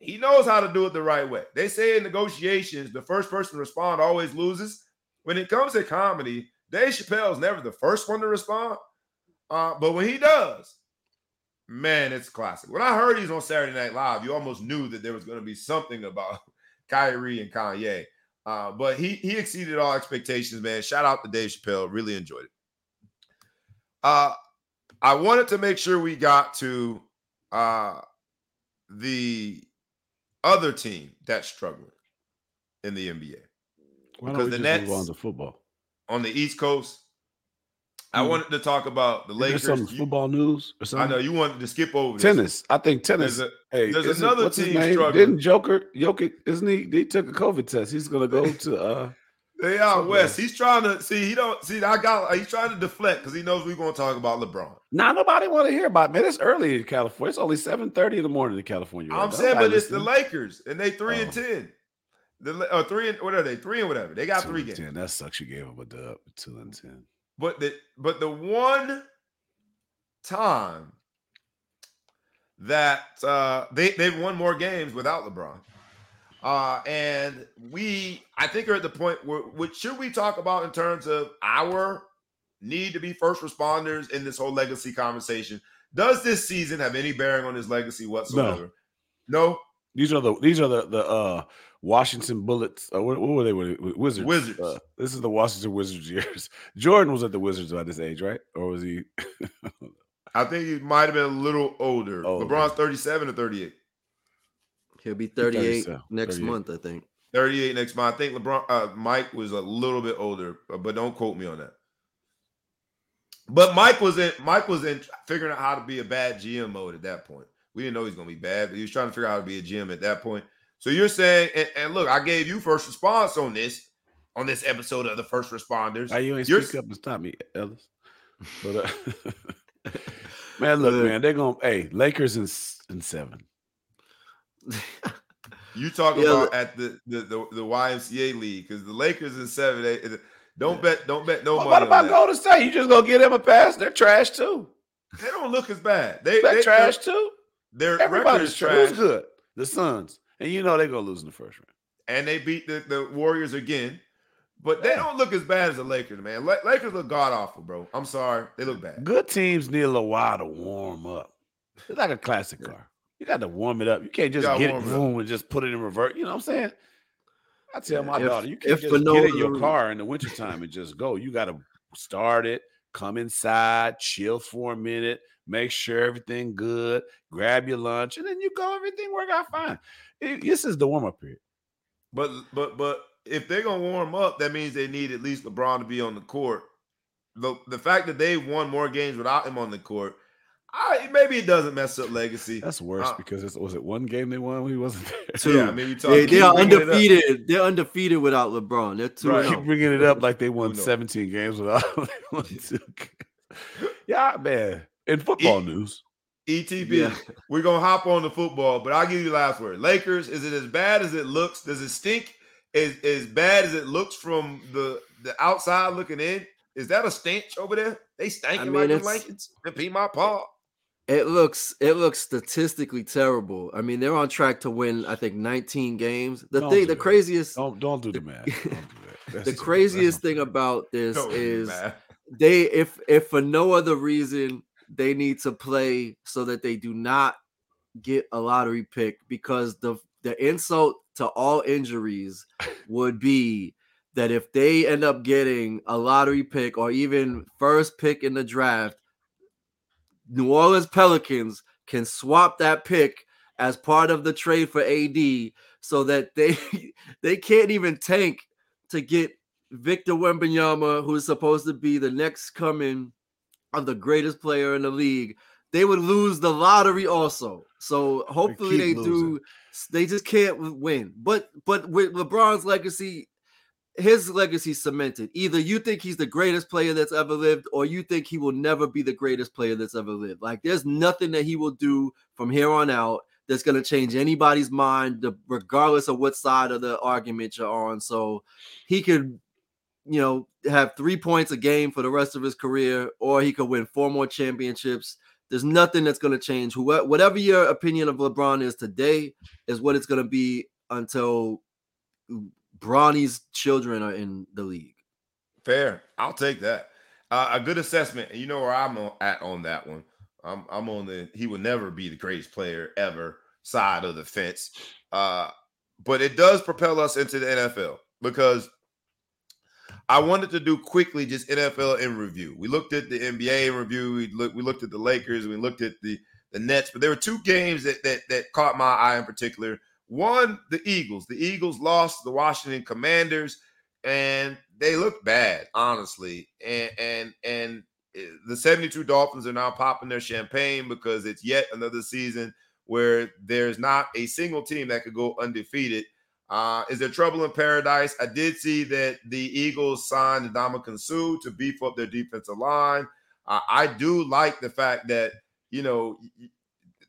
he knows how to do it the right way. They say in negotiations, the first person to respond always loses. When it comes to comedy, Dave Chappelle is never the first one to respond, uh, but when he does, man, it's classic. When I heard he's on Saturday Night Live, you almost knew that there was going to be something about (laughs) Kyrie and Kanye. Uh, but he he exceeded all expectations, man. Shout out to Dave Chappelle. Really enjoyed it. Uh, I wanted to make sure we got to uh the other team that's struggling in the NBA. Why Because the Nets- on to football? On the East Coast, I Hmm. wanted to talk about the Lakers. some football news or something. I know you wanted to skip over this. Tennis. I think tennis. There's a- hey, there's another team struggling. Didn't Joker Jokic? Isn't he? He took a COVID test. He's gonna go to. uh They out Somewhere. west. He's trying to see. He don't see. I got. He's trying to deflect because he knows we're going to talk about LeBron. Nah, nobody want to hear about. it, Man, it's early in California. It's only seven thirty in the morning in California. right I'm now. saying, but it's the. Lakers, and they three and Oh. ten. The uh, three and what are they? Three and whatever. They got three games. 10. That sucks. You gave him a dub. Two and ten. But the but the one time that uh they they've won more games without LeBron. Uh and we I think are at the point where what should we talk about in terms of our need to be first responders in this whole legacy conversation? Does this season have any bearing on his legacy whatsoever? No. These are the these are the the uh Washington Bullets. Uh, what, what were they? Wizards. Wizards. Uh, this is the Washington Wizards years. (laughs) Jordan was at the Wizards by this age, right? Or was he? (laughs) I think he might have been a little older. Older. LeBron's 37 or 38. He'll be 38 37, next 38. month, I think. 38 next month. I think LeBron uh, Mike was a little bit older, uh, but don't quote me on that. But Mike was in Mike was in figuring out how to be a bad GM mode at that point. We didn't know he was gonna be bad, but he was trying to figure out how to be a GM at that point. So you're saying, and, and look, I gave you first response on this on this episode of the first responders. Why you ain't You're speak up and stop me, Ellis? But uh, (laughs) man, look, man, they're gonna. Hey, Lakers in s- in seven. (laughs) You talk Yeah, about at the the, the, the YMCA league because the Lakers in seven. Eight, don't bet, don't bet no What, money. what on about that. Golden State? You just gonna give them a pass? They're trash too. They don't look as bad. They They're they trash too. Their record Everybody's is trash. trash. Who's good? The Suns, and you know they're gonna lose in the first round. and they beat the, the Warriors again. But they Yeah. don't look as bad as the Lakers, man. La- Lakers look god awful, bro. I'm sorry, they look bad. Good teams need a little while to warm up. It's like a classic car. You got to warm it up. You can't just gotta get it warm it boom and just put it in reverse. You know what I'm saying? I tell my If- daughter, you can't if just no get in your car in the wintertime and just go. You got to start it, come inside, chill for a minute, make sure everything good, grab your lunch, and then you go. Everything work out fine. It- this is the warm up period. But but but if they're gonna warm up, that means they need at least LeBron to be on the court. The the fact that they've won more games without him on the court, I maybe it doesn't mess up legacy. That's worse Uh, because it's, was it one game they won when he wasn't there? Two. (laughs) yeah, I mean talk. They, they are bringing it up. undefeated. They're undefeated without LeBron. They're two. Right. keep oh. bringing it up like they won 17 games without (laughs) one. (laughs) Yeah, man. In football E- news, ETB. Yeah. We're gonna hop on the football, but I'll give you the last word. Lakers, is it as bad as it looks? Does it stink as, as bad as it looks from the, the outside looking in? Is that a stench over there? They stanking mean, like the it's- blankets. Repeat my paw. It looks it looks statistically terrible. I mean, they're on track to win. I think 19 games. The Don't thing, the that. craziest, don't don't do the math. (laughs) Don't do that. The just- craziest thing about this Don't is they if if for no other reason they need to play so that they do not get a lottery pick because the the insult to all injuries would be that if they end up getting a lottery pick or even first pick in the draft New Orleans Pelicans can swap that pick as part of the trade for AD so that they (laughs) they can't even tank to get Victor Wembanyama, who's supposed to be the next coming of the greatest player in the league. They would lose the lottery also. So hopefully they, keep do. They just can't win. But but with LeBron's legacy, his legacy cemented. Either you think he's the greatest player that's ever lived, or you think he will never be the greatest player that's ever lived. Like there's nothing that he will do from here on out that's going to change anybody's mind, regardless of what side of the argument you're on. So he could, you know, have three points a game for the rest of his career, or he could win four more championships. There's nothing that's going to change. Whatever your opinion of LeBron is today, is what it's going to be until Bronny's children are in the league. Fair. I'll take that. Uh, a good assessment. You know where I'm at on that one. I'm I'm on the he would never be the greatest player ever side of the fence. Uh, but it does propel us into the NFL because I wanted to do quickly just NFL in review. We looked at the NBA in review. We looked we looked at the Lakers. We looked at the the Nets. But there were two games that that that caught my eye in particular. One, the Eagles. The Eagles lost the Washington Commanders, and they looked bad, honestly. And and and eh, the 72 Dolphins are now popping their champagne because it's yet another season where there's not a single team that could go undefeated. Uh, is there trouble in paradise? I did see that the Eagles signed Ndamukong Suh to beef up their defensive line. Uh, I do like the fact that you know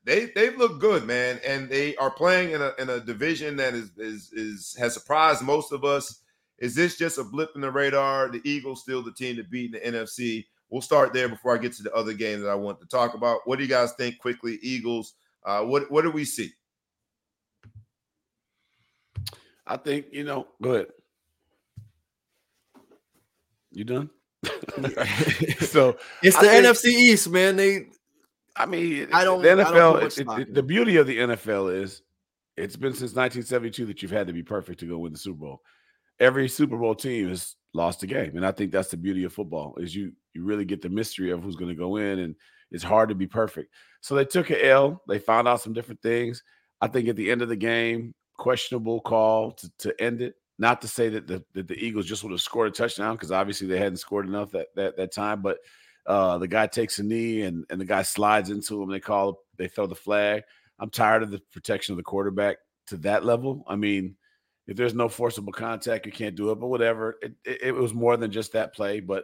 they they've looked good, man, and they are playing in a in a division that is is is has surprised most of us. Is this just a blip in the radar? The Eagles still the team to beat in the NFC. We'll start there before I get to the other game that I want to talk about. What do you guys think quickly? Eagles. Uh, what what do we see? I think you know. Go ahead. You done? (laughs) so it's the think, NFC East, man. They, I mean, I don't. The NFL. Don't it, it, the beauty of the NFL is it's been since 1972 that you've had to be perfect to go win the Super Bowl. Every Super Bowl team has lost a game, and I think that's the beauty of football is you you really get the mystery of who's going to go in, and it's hard to be perfect. So they took a L. They found out some different things. I think at the end of the game, questionable call to, to end it. Not to say that the that the Eagles just would have scored a touchdown because obviously they hadn't scored enough that that that time. But uh, the guy takes a knee and and the guy slides into him. They call they throw the flag. I'm tired of the protection of the quarterback to that level. I mean, if there's no forcible contact, you can't do it. But whatever, it, it, it was more than just that play. But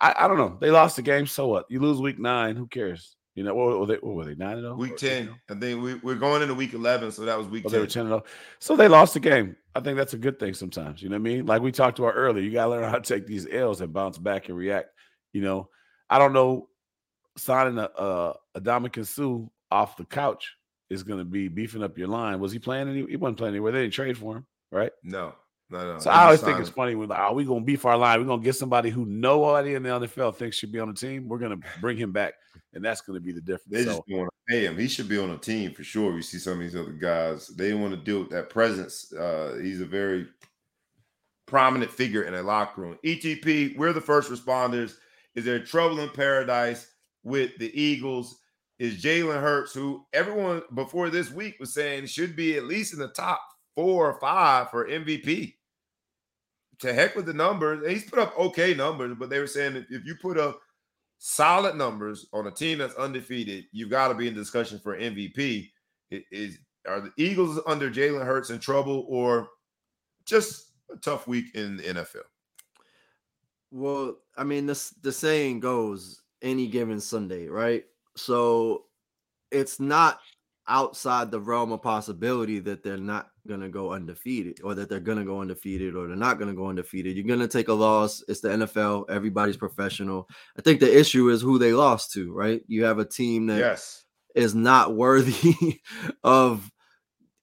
I, I, don't know. They lost the game, so what? You lose week nine. Who cares? You know, what were they? What were they? Nine and oh? Week ten. Oh? I think we, we're going into week eleven, so that was week. Oh, 10. They were ten and oh. So they lost the game. I think that's a good thing sometimes. You know what I mean? Like we talked about earlier, you gotta learn how to take these L's and bounce back and react. You know, I don't know. Signing a a, a Ndamukong Suh off the couch is going to be beefing up your line. Was he playing? Any, he wasn't playing anywhere. They didn't trade for him, right? No. No, no. So I always think it's funny when like, oh, we gonna beef our line. We're gonna get somebody who nobody in the NFL thinks should be on the team. We're gonna bring him back, and that's gonna be the difference. They so, just want to pay him. He should be on a team for sure. You see some of these other guys, they want to deal with that presence. Uh, he's a very prominent figure in a locker room. ETP, we're the first responders. Is there trouble in paradise with the Eagles? Is Jalen Hurts, who everyone before this week was saying should be at least in the top four or five for MVP. To heck with the numbers. He's put up okay numbers, but they were saying if you put up solid numbers on a team that's undefeated, you've got to be in discussion for MVP. It is are the Eagles under Jalen Hurts in trouble or just a tough week in the NFL? Well, I mean, this the saying goes any given Sunday, right? So it's not outside the realm of possibility that they're not going to go undefeated or that they're going to go undefeated or they're not going to go undefeated. You're going to take a loss. It's the NFL. Everybody's professional. I think the issue is who they lost to, right? You have a team that yes. is not worthy (laughs) of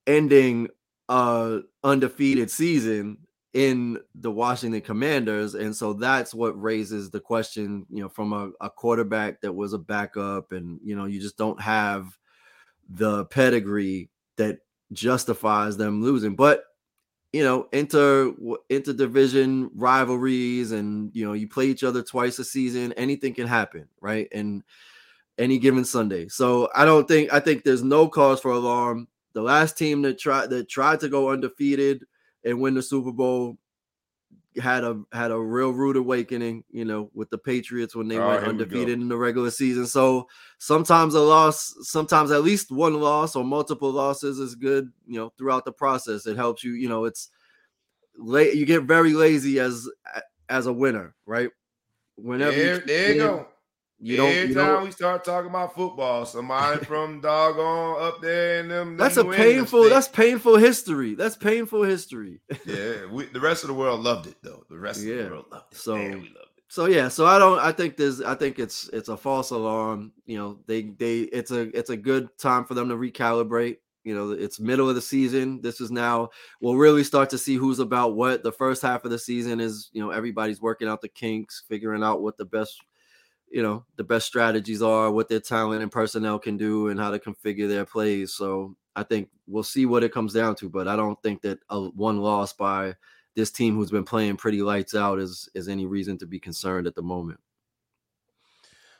ending a undefeated season in the Washington Commanders. And so that's what raises the question, you know, from a, a quarterback that was a backup and, you know, you just don't have the pedigree that justifies them losing. But you know, inter interdivision rivalries, and you know, you play each other twice a season. Anything can happen, right? And any given Sunday. So I don't think I think there's no cause for alarm. The last team that tried that tried to go undefeated and win the Super Bowl had a had a real rude awakening, you know, with the Patriots when they oh, went undefeated we in the regular season. So sometimes a loss, sometimes at least one loss or multiple losses is good, you know, throughout the process. It helps you, you know, it's late you get very lazy as as a winner, right? Whenever there, you, there you go. You don't. Every you time don't, we start talking about football, somebody (laughs) from doggone up there in them. That's a painful. That's painful history. That's painful history. (laughs) yeah, we, the rest of the world loved it though. The rest yeah. of the world loved it. So Man, we loved it. So yeah, so I don't. I think there's. I think it's it's a false alarm. You know, they they. It's a it's a good time for them to recalibrate. You know, it's middle of the season. This is now we'll really start to see who's about what. The first half of the season is, you know, everybody's working out the kinks, figuring out what the best you know the best strategies are, what their talent and personnel can do, and how to configure their plays. So I think we'll see what it comes down to, but I don't think that a one loss by this team who's been playing pretty lights out is is any reason to be concerned at the moment.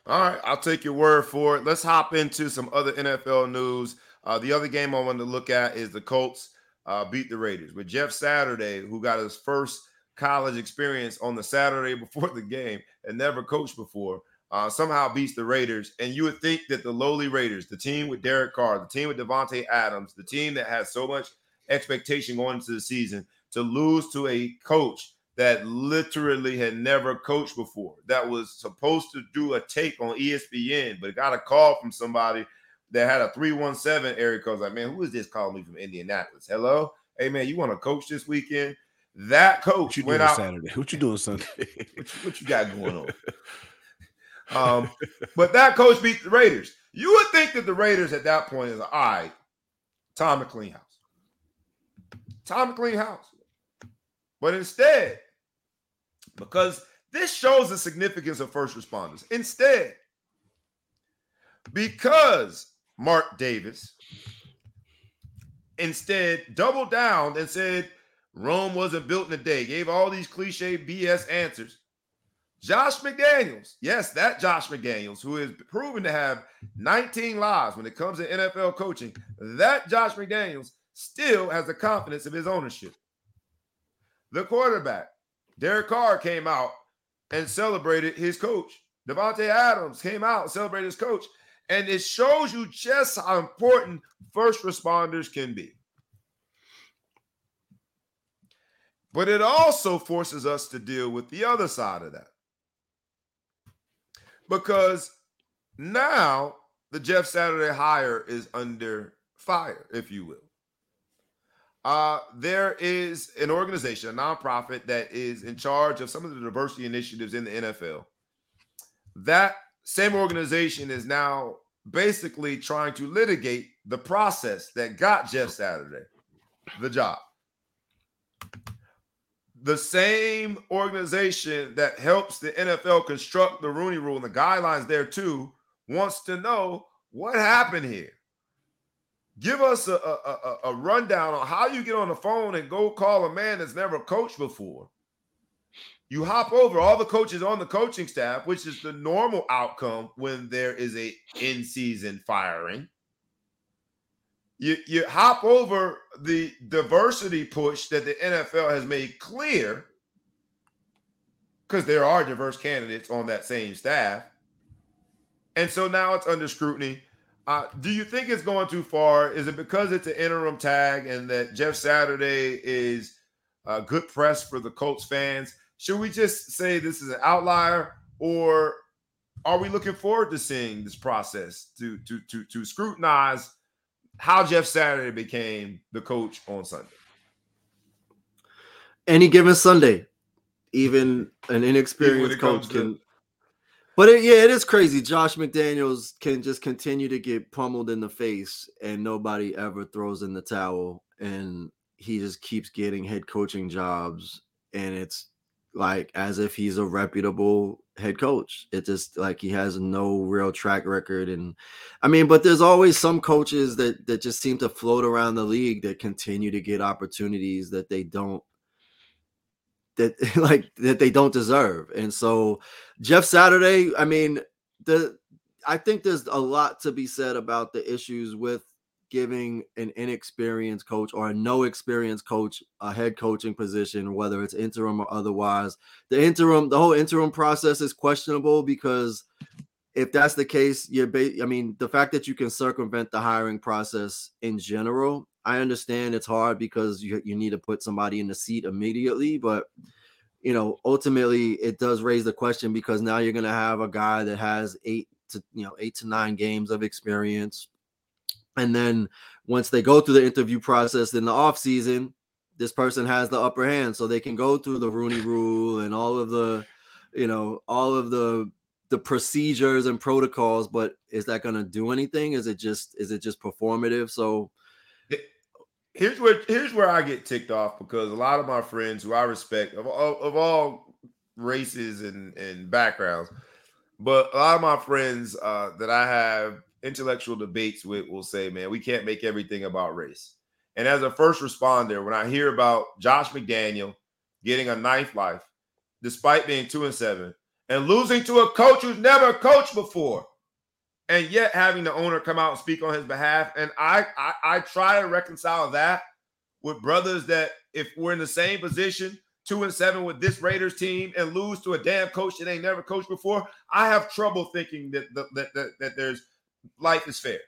All right, I'll take your word for it. Let's hop into some other NFL news. Uh, the other game I want to look at is the Colts uh, beat the Raiders with Jeff Saturday, who got his first college experience on the Saturday (laughs) before the game and never coached before. Uh, somehow beats the Raiders, and you would think that the lowly Raiders, the team with Derek Carr, the team with Davante Adams, the team that has so much expectation going into the season, to lose to a coach that literally had never coached before, that was supposed to do a take on ESPN, but got a call from somebody that had a 317 area code. Like, man, who is this calling me from Indianapolis? Hello? Hey, man, you want to coach this weekend? That coach what you went doing out. Saturday? What you doing Sunday? (laughs) what, you, what you got going on? (laughs) um, but that coach beat the Raiders. You would think that the Raiders at that point is all right, time to clean house. Time to clean house. But instead, because this shows the significance of first responders, instead, because Mark Davis instead doubled down and said Rome wasn't built in a day, gave all these cliche BS answers. Josh McDaniels, yes, that Josh McDaniels, who is proven to have 19 lives when it comes to NFL coaching, that Josh McDaniels still has the confidence of his ownership. The quarterback, Derek Carr, came out and celebrated his coach. Davante Adams came out and celebrated his coach. And it shows you just how important first responders can be. But it also forces us to deal with the other side of that. Because now the Jeff Saturday hire is under fire, if you will. Uh, there is an organization, a nonprofit that is in charge of some of the diversity initiatives in the NFL. That same organization is now basically trying to litigate the process that got Jeff Saturday the job. The same organization that helps the NFL construct the Rooney Rule and the guidelines there too wants to know what happened here. Give us a, a, a, rundown on how you get on the phone and go call a man that's never coached before. You hop over all the coaches on the coaching staff, which is the normal outcome when there is a in-season firing. You, you hop over the diversity push that the NFL has made clear because there are diverse candidates on that same staff. And so now it's under scrutiny. Uh, do you think it's going too far? Is it because it's an interim tag and that Jeff Saturday is uh, good press for the Colts fans? Should we just say this is an outlier, or are we looking forward to seeing this process to to to to scrutinize how Jeff Saturday became the coach on Sunday? Any given Sunday, even an inexperienced coach can but it, yeah, it is crazy. Josh McDaniels can just continue to get pummeled in the face, and nobody ever throws in the towel, and he just keeps getting head coaching jobs, and it's like as if he's a reputable head coach. It just like he has no real track record, and I mean, but there's always some coaches that that just seem to float around the league that continue to get opportunities that they don't that (laughs) like that they don't deserve. And so Jeff Saturday, I mean, the I think there's a lot to be said about the issues with giving an inexperienced coach or a no experienced coach a head coaching position, whether it's interim or otherwise. The interim, the whole interim process is questionable because if that's the case, you're ba- I mean, the fact that you can circumvent the hiring process in general I understand it's hard because you, you need to put somebody in the seat immediately, but you know, ultimately it does raise the question because now you're going to have a guy that has eight to you know eight to nine games of experience, and then once they go through the interview process in the off season, this person has the upper hand, so they can go through the Rooney Rule and all of the, you know, all of the the procedures and protocols. But is that going to do anything? Is it just is it just performative? So here's where here's where I get ticked off because a lot of my friends who I respect of all, of all races and, and backgrounds, but a lot of my friends uh, that I have intellectual debates with will say, "Man, we can't make everything about race." And as a first responder, when I hear about Josh McDaniel getting a ninth life, despite being two and seven, and losing to a coach who's never coached before, and yet having the owner come out and speak on his behalf. And I, I, I try to reconcile that with brothers that if we're in the same position, two and seven with this Raiders team, and lose to a damn coach that ain't never coached before, I have trouble thinking that, that, that, that there's life is fair.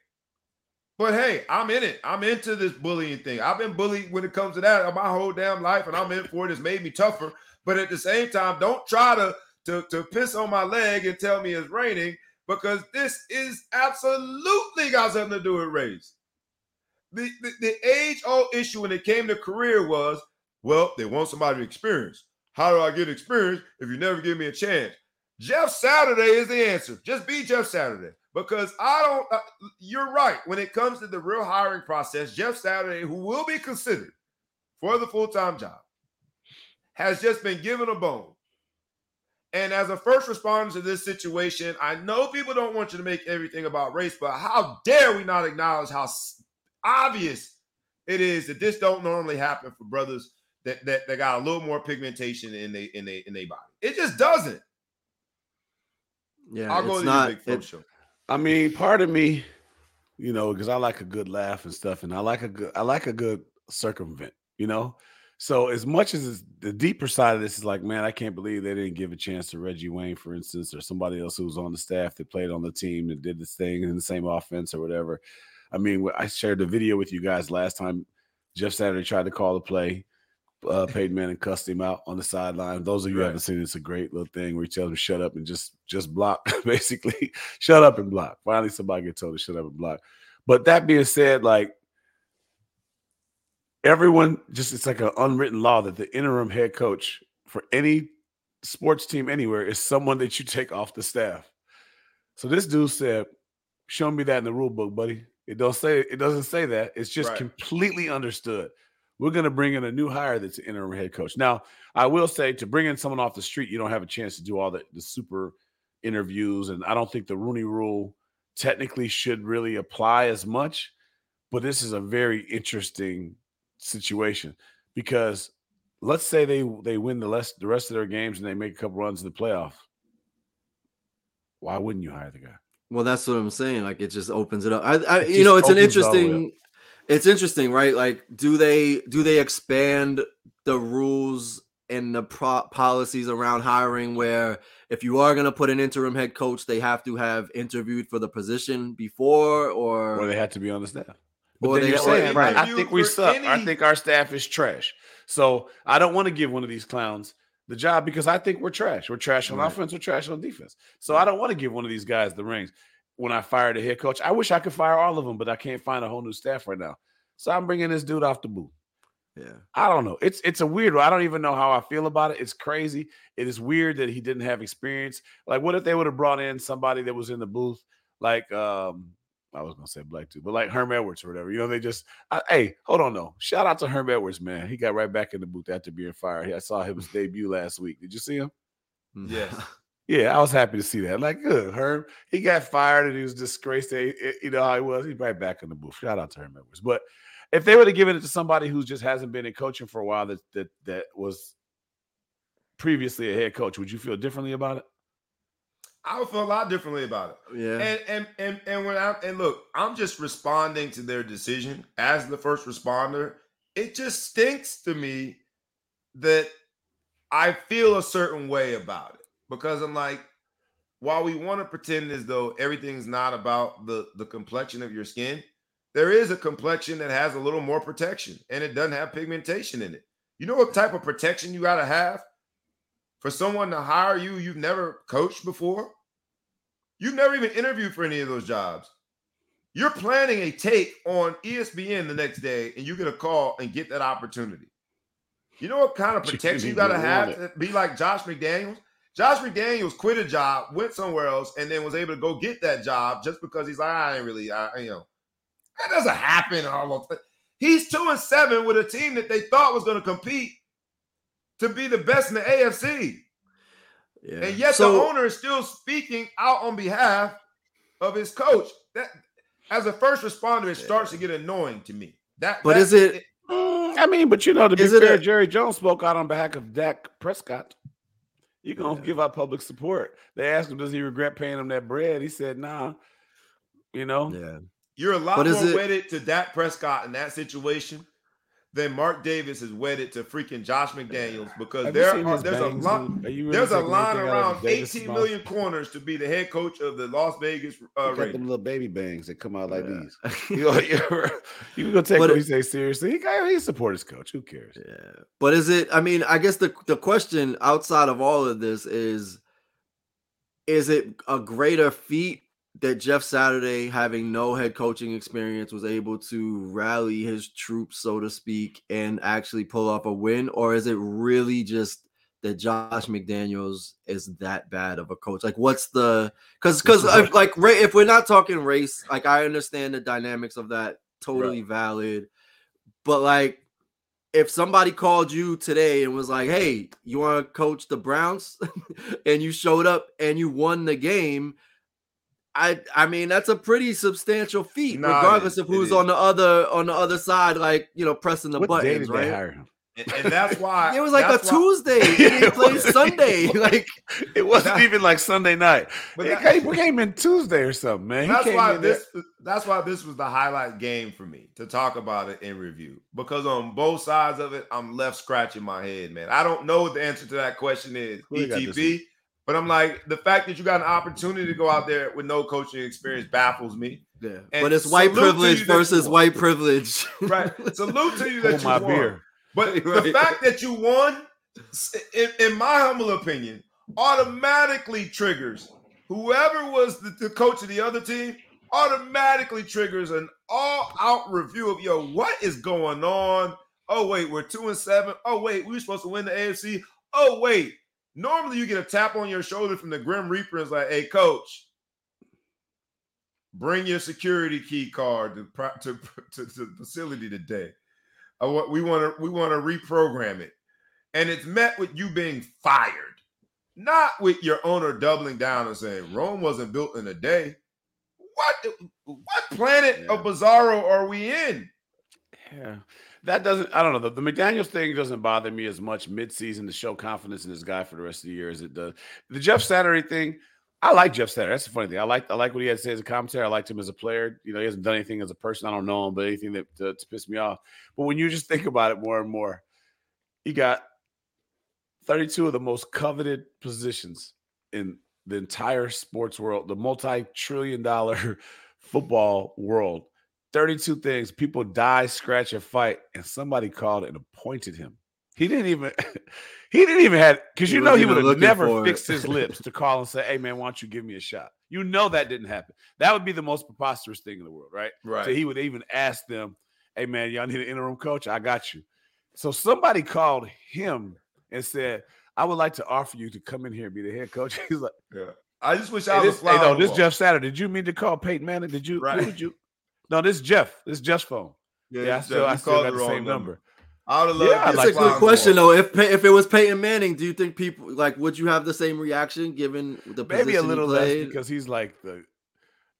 But hey, I'm in it. I'm into this bullying thing. I've been bullied when it comes to that my whole damn life, and I'm in for it. It's made me tougher. But at the same time, don't try to to, to piss on my leg and tell me it's raining because this is absolutely got something to do with race. The, the, the age old issue when it came to career was, well, they want somebody to experience. How do I get experience if you never give me a chance? Jeff Saturday is the answer. Just be Jeff Saturday because I don't. Uh, you're right. When it comes to the real hiring process, Jeff Saturday, who will be considered for the full time job, has just been given a bone. And as a first responder to this situation, I know people don't want you to make everything about race, but how dare we not acknowledge how obvious it is that this don't normally happen for brothers that that, that got a little more pigmentation in they in they in their body. It just doesn't. Yeah, I'll go to not, the big show. I mean, part of me, you know, because I like a good laugh and stuff, and I like a good I like a good circumvent, you know. So as much as the deeper side of this is like, man, I can't believe they didn't give a chance to Reggie Wayne, for instance, or somebody else who was on the staff that played on the team that did this thing in the same offense or whatever. I mean, I shared the video with you guys last time. Jeff Saturday tried to call the play. Uh, Peyton Manning cussed him out on the sideline. Those of you right. haven't seen it, it's a great little thing where he tells him shut up and just just block, (laughs) basically. shut up and block. Finally, somebody get told to shut up and block. But that being said, like everyone just it's like an unwritten law that the interim head coach for any sports team anywhere is someone that you take off the staff. So this dude said, "Show me that in the rule book, buddy." It don't say it doesn't say that. It's just right. completely understood. We're going to bring in a new hire that's an interim head coach. Now, I will say to bring in someone off the street, you don't have a chance to do all the, the super interviews, and I don't think the Rooney Rule technically should really apply as much. But this is a very interesting situation because let's say they they win the rest the rest of their games and they make a couple runs in the playoff. Why wouldn't you hire the guy? Well, that's what I'm saying. Like it just opens it up. I, I it you know, it's an interesting. It's interesting, right? Like, do they do they expand the rules and the pro- policies around hiring where if you are going to put an interim head coach, they have to have interviewed for the position before, or or they have to be on the staff. But then you're saying, right? I think we suck. Any... I think our staff is trash. So I don't want to give one of these clowns the job because I think we're trash. We're trash on right. offense. We're trash on defense. So I don't want to give one of these guys the rings. When I fired the head coach, I wish I could fire all of them, but I can't find a whole new staff right now. So I'm bringing this dude off the booth. Yeah, I don't know. It's it's a weird. I don't even know how I feel about it. It's crazy. It is weird that he didn't have experience. Like, what if they would have brought in somebody that was in the booth, like um, I was gonna say black too, but like Herm Edwards or whatever. You know, they just I, hey, hold on though. Shout out to Herm Edwards, man. He got right back in the booth after being fired. I saw his debut last week. Did you see him? Mm. Yes. (laughs) Yeah, I was happy to see that. Like, good, Herm. He got fired and he was disgraced. Eh, eh, you know how he was. He's right back in the booth. Shout out to Herm Edwards. But if they would have given it to somebody who just hasn't been in coaching for a while, that that that was previously a head coach, would you feel differently about it? I would feel a lot differently about it. Yeah. And and and and when I and look, I'm just responding to their decision as the first responder. It just stinks to me that I feel a certain way about it because I'm like, while we want to pretend as though everything's not about the the complexion of your skin, there is a complexion that has a little more protection and it doesn't have pigmentation in it. You know what type of protection you got to have for someone to hire you you've never coached before? You've never even interviewed for any of those jobs. You're planning a take on ESPN the next day, and you get a call and get that opportunity. You know what kind of protection you got to have to be like Josh McDaniels? Josh McDaniels quit a job, went somewhere else, and then was able to go get that job just because he's like, I ain't really, I, you know, that doesn't happen all the He's two and seven with a team that they thought was going to compete to be the best in the AFC. Yeah. And yet so, the owner is still speaking out on behalf of his coach. That as a first responder, it starts to get annoying to me. That but that, is it, it mm, I mean, but you know, to be fair, a- Jerry Jones spoke out on behalf of Dak Prescott. You're gonna Yeah. give out public support. They asked him, does he regret paying him that bread? He said, nah. You know, Yeah. You're a lot But is more it- wedded to Dak Prescott in that situation than Mark Davis is wedded to freaking Josh McDaniels because Have there are, there's a bangs, lot dude? Are really there's a line anything out of around Davis' 18 mouth? million corners to be the head coach of the Las Vegas uh, He got Raiders. them little baby bangs that come out like Yeah. these. (laughs) You know, you're, (laughs) you gonna take But what it- he say seriously? He, got- he support his coach. Who cares? Yeah. But is it I mean, I guess the the question outside of all of this is is it a greater feat that Jeff Saturday having no head coaching experience was able to rally his troops so to speak and actually pull off a win or is it really just that Josh McDaniels is that bad of a coach? Like what's the cuz cuz like if we're not talking race, like I understand the dynamics of that totally valid. But like if somebody called you today and was like, "Hey, you want to coach the Browns?" (laughs) and you showed up and you won the game, I I mean that's a pretty substantial feat, Nah, regardless of who's on the other on the other side, like you know, pressing the What day buttons, did they right? hire him? And, and that's why (laughs) It was like a why- Tuesday. and They (laughs) It played Sunday. (laughs) Like It wasn't That- even like Sunday night. But He that- came, we came in Tuesday or something, man. That's why in there- this that's why this was the highlight game for me to talk about it in review. Because on both sides of it, I'm left scratching my head, man. I don't know what the answer to that question is, Who you got this ETP. But I'm like, the fact that you got an opportunity to go out there with no coaching experience baffles me. yeah. And But it's white privilege you that you versus white privilege. (laughs) Right. Salute to you that Hold you my won. beer. But (laughs) the fact that you won, in, in my humble opinion, automatically triggers whoever was the, the coach of the other team, automatically triggers an all-out review of yo, what is going on? Oh, wait, we're two and seven. Oh, wait, we were supposed to win the AFC. Oh, wait. Normally you get a tap on your shoulder from the Grim Reaper and it's like, hey, coach, bring your security key card to, to, to, to the facility today. I want we want to we want to reprogram it, and it's met with you being fired, not with your owner doubling down and saying Rome wasn't built in a day. What what planet Yeah. of Bizarro are we in? Yeah. That doesn't, I don't know. The, the McDaniels thing doesn't bother me as much midseason to show confidence in this guy for the rest of the year as it does. The Jeff Saturday thing, I like Jeff Saturday. That's the funny thing. I like I like what he had to say as a commentator. I liked him as a player. You know, he hasn't done anything as a person. I don't know him, but anything that to, to piss me off. But when you just think about it more and more, he got 32 of the most coveted positions in the entire sports world, the multi-trillion dollar (laughs) football world. 32 things. People die, scratch, or fight, and somebody called and appointed him. He didn't even (laughs) he didn't even have because you know he would have never fixed his (laughs) lips to call and say, Hey man, why don't you give me a shot? You know that didn't happen. That would be the most preposterous thing in the world, right? Right. So he would even ask them, Hey man, y'all need an interim coach? I got you. So somebody called him and said, I would like to offer you to come in here and be the head coach. (laughs) He's like, yeah. I just wish I was this, hey, no, this. Jeff Saturday. Did you mean to call Peyton Manning? Did you? Right. Who did you? No, this is Jeff. This is Jeff's phone. Yeah, I still, you I still got the wrong same number. I would have loved Yeah, to like That's a good question wall. though. If if it was Peyton Manning, do you think people like would you have the same reaction given the Maybe a little less because he's like the.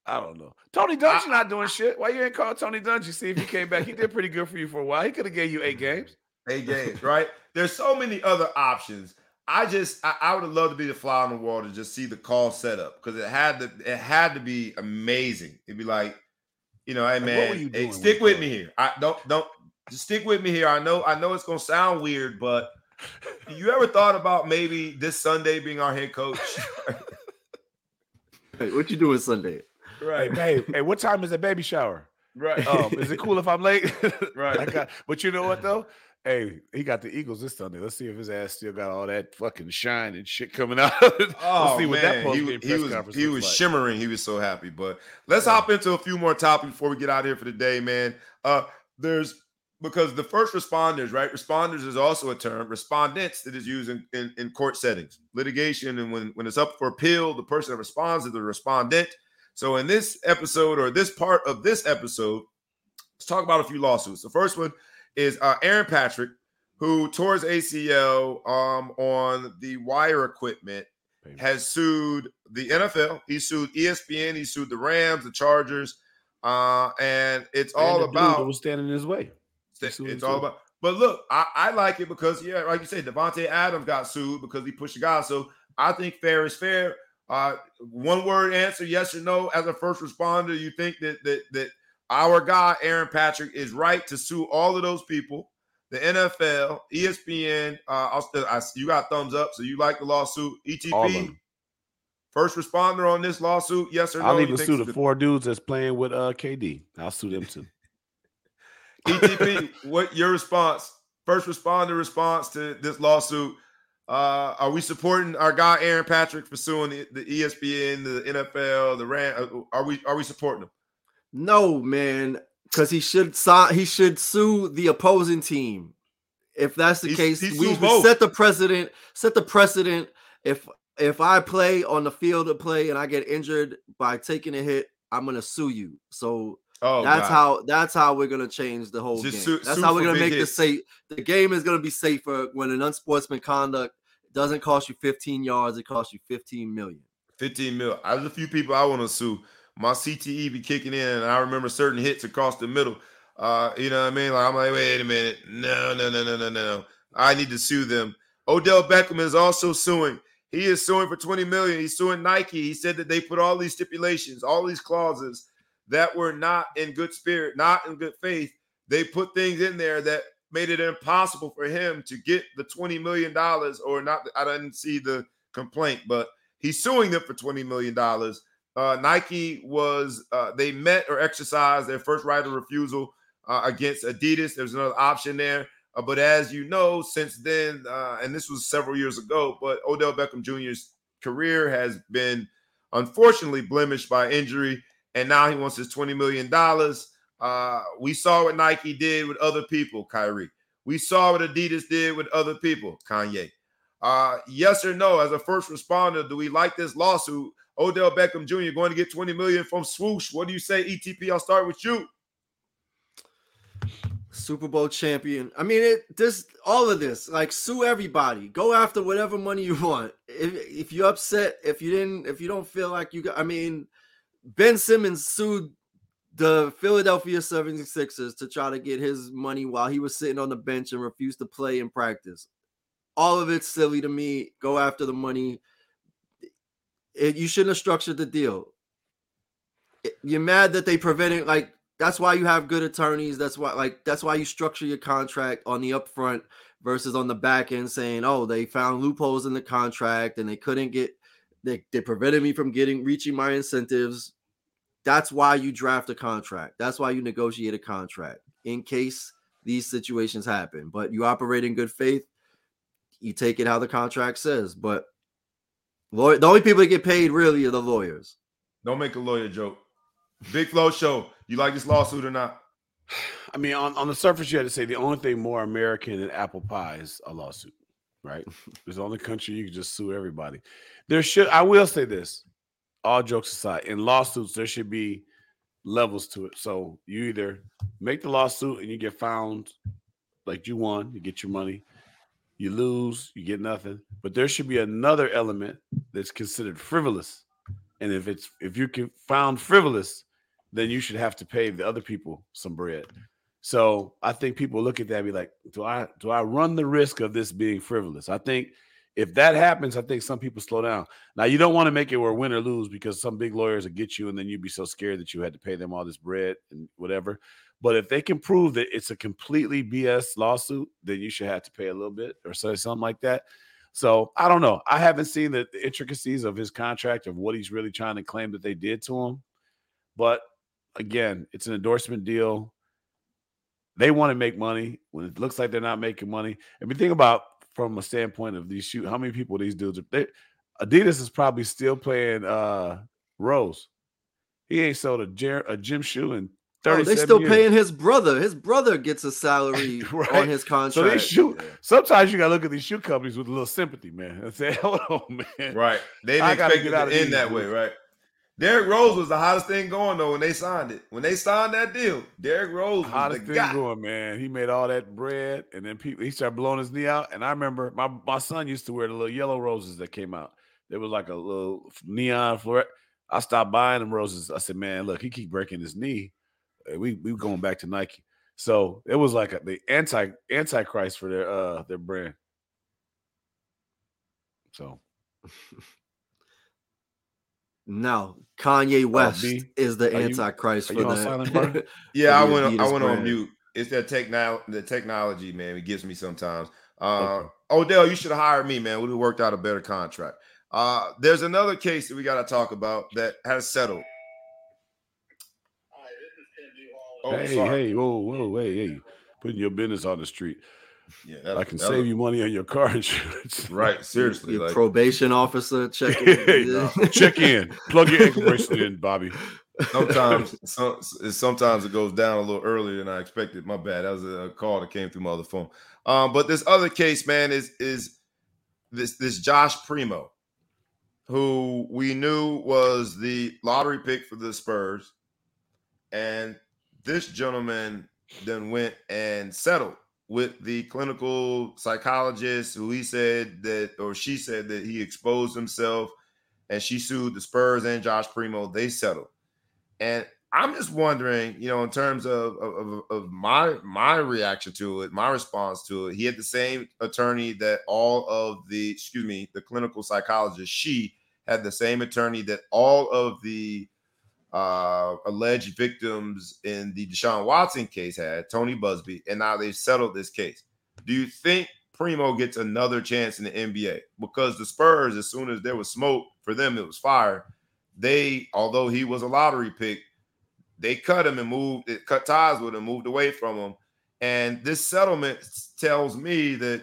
I don't know. Tony Dungy not doing shit. Why you ain't called Tony Dungy? See if he came back. He did pretty good for you for a while. He could have gave you eight games. eight games, right? There's so many other options. I just I, I would have loved to be the fly on the wall to just see the call setup because it had to it had to be amazing. It'd be like, you know, hey man, were hey, stick when with me here. I don't don't just stick with me here. I know I know it's gonna sound weird, but (laughs) you ever thought about maybe this Sunday being our head coach? (laughs) Hey, what you doing Sunday? Right. Hey, babe. hey, what time is the baby shower? right. Um, is it cool if I'm late? (laughs) Right. I got, but you know what though? Hey, he got the Eagles this Sunday. Let's see if his ass still got all that fucking shine and shit coming (laughs) out. Of it. Let's Oh see what that man, he, post-game he was conference he was like. shimmering. He was so happy. But let's hop into a few more topics before we get out of here for the day, man. Uh, there's because the first responders, right? Responders is also a term. Respondents that is used in, in, in court settings, litigation, and when when it's up for appeal, the person that responds is the respondent. So in this episode or this part of this episode, let's talk about a few lawsuits. The first one is uh, Aaron Patrick, who tore his ACL um, on the wire equipment, Baby. has sued the NFL. He sued ESPN. He sued the Rams, the Chargers, uh, and it's And all about was standing in his way. he it's all about But look, I, I like it because yeah, like you said, Davante Adams got sued because he pushed a guy. So I think fair is fair. Uh, one word answer, yes or no. As a first responder, you think that that that our guy Aaron Patrick is right to sue all of those people, the NFL, ESPN. Uh, I'll still, I, you got thumbs up, so you like the lawsuit. ETP, first responder on this lawsuit, yes or no? I'll even sue the four dudes that's playing with uh KD. I'll sue them too. (laughs) ETP, what your response? First responder response to this lawsuit. Uh, are we supporting our guy Aaron Patrick for suing the, the ESPN, the NFL, the Ram? Uh, are we are we supporting him? No, man, because he should sign, he should sue the opposing team. If that's the he's, case, he's we set the precedent. Set the precedent. If if I play on the field of play and I get injured by taking a hit, I'm gonna sue you. So Oh, that's God. how that's how we're gonna change the whole Just game. Su- that's how we're gonna make hits. this safe. The game is gonna be safer when an unsportsman conduct doesn't cost you 15 yards, it costs you 15 million. 15 mil. There's a few people I want to sue. My CTE be kicking in, and I remember certain hits across the middle. Uh, you know what I mean? Like I'm like, wait a minute, no, no, no, no, no, no. I need to sue them. Odell Beckham is also suing. He is suing for 20 million. He's suing Nike. He said that they put all these stipulations, all these clauses that were not in good spirit, not in good faith. They put things in there that made it impossible for him to get the $20 million or not. I didn't see the complaint, but he's suing them for $20 million. Uh, Nike was, uh, they met or exercised their first right of refusal uh, against Adidas. There's another option there. Uh, but as you know, since then, uh, and this was several years ago, but Odell Beckham Jr.'s career has been unfortunately blemished by injury and now he wants his $20 million. Uh, we saw what Nike did with other people, Kyrie. We saw what Adidas did with other people, Kanye. Yes or no, as a first responder, do we like this lawsuit? Odell Beckham Jr. going to get 20 million from swoosh. What do you say, ETP? I'll start with you. Super Bowl champion. I mean, it this all of this, like sue everybody. Go after whatever money you want. If if you're upset, if you didn't, if you don't feel like you got, I mean, Ben Simmons sued the Philadelphia 76ers to try to get his money while he was sitting on the bench and refused to play in practice. All of it's silly to me. Go after the money. It, you shouldn't have structured the deal. You're mad that they prevented like that's why you have good attorneys. That's why like that's why you structure your contract on the upfront versus on the back end saying, "Oh, they found loopholes in the contract and they couldn't get they, they prevented me from getting reaching my incentives that's why you draft a contract. That's why you negotiate a contract in case these situations happen. But you operate in good faith. You take it how the contract says. But lawyer, the only people that get paid really are the lawyers. Don't make a lawyer joke. Big Flo Show. You like this lawsuit or not? (sighs) I mean, on, on the surface, you had to say the only thing more American than apple pie is a lawsuit, right? (laughs) it's the only country you can just sue everybody. There should, I will say this all jokes aside, in lawsuits, there should be levels to it. So you either make the lawsuit and you get found like you won, you get your money. You lose, you get nothing. But there should be another element that's considered frivolous. And if it's if you can found frivolous, then you should have to pay the other people some bread. So I think people look at that be like, do I do I run the risk of this being frivolous? I think if that happens, I think some people slow down. Now you don't want to make it where win or lose because some big lawyers will get you, and then you'd be so scared that you had to pay them all this bread and whatever. But if they can prove that it's a completely BS lawsuit, then you should have to pay a little bit or say something like that. So I don't know. I haven't seen the, the intricacies of his contract of what he's really trying to claim that they did to him. But again, it's an endorsement deal. They want to make money when it looks like they're not making money. And we think about from a standpoint of these shoot, how many people these dudes are. They, Adidas is probably still playing uh Rose. He ain't sold a, jer- a gym shoe in Oh, they still years. paying his brother. His brother gets a salary (laughs) right? on his contract. So they shoot. Sometimes you gotta look at these shoe companies with a little sympathy, man, (laughs) and say, "Hold on, man." Right? They didn't expect it to end that way, right? Derrick Rose was the hottest thing going though when they signed it. When they signed that deal, Derrick Rose was hottest the thing guy. going, man. He made all that bread, and then people he started blowing his knee out. And I remember my my son used to wear the little yellow roses that came out. There was like a little neon fluorescent. I stopped buying them roses. I said, man, look, he keep breaking his knee. We we going back to Nike. So it was like a, the anti antichrist for their uh their brand. So (laughs) no, Kanye West B, is the are you- antichrist are for you on (laughs) the? Yeah, I went. On, I went on mute. It's that techno the technology, man. It gets me sometimes. Uh, Okay. Odell, you should have hired me, man. We'd have worked out a better contract. Uh, there's another case that we got to talk about that has settled. Oh, hey, sorry. hey, whoa, whoa, hey, hey, putting your business on the street. Yeah, that- I can save was- you money on your car (laughs) insurance. Right, (laughs) seriously. your Like, probation officer checking. (laughs) Hey, Check in, plug your ankle bracelet in, Bobby. sometimes, some, sometimes it goes down a little earlier than I expected. My bad. That was a call that came through my other phone. Um, but this other case, man, is is this this Josh Primo, who we knew was the lottery pick for the Spurs, and this gentleman then went and settled with the clinical psychologist who he said that or she said that he exposed himself and she sued the Spurs and Josh Primo. They settled. And I'm just wondering, you know, in terms of, of, of- my my reaction to it, my response to it, he had the same attorney that all of the, excuse me, the clinical psychologist, she had the same attorney that all of the uh, alleged victims in the Deshaun Watson case had, Tony Buzbee, and now they've settled this case. Do you think Primo gets another chance in the NBA? Because the Spurs, as soon as there was smoke for them, it was fire. They, although he was a lottery pick, they cut him and moved, it cut ties with him, moved away from him. And this settlement tells me that,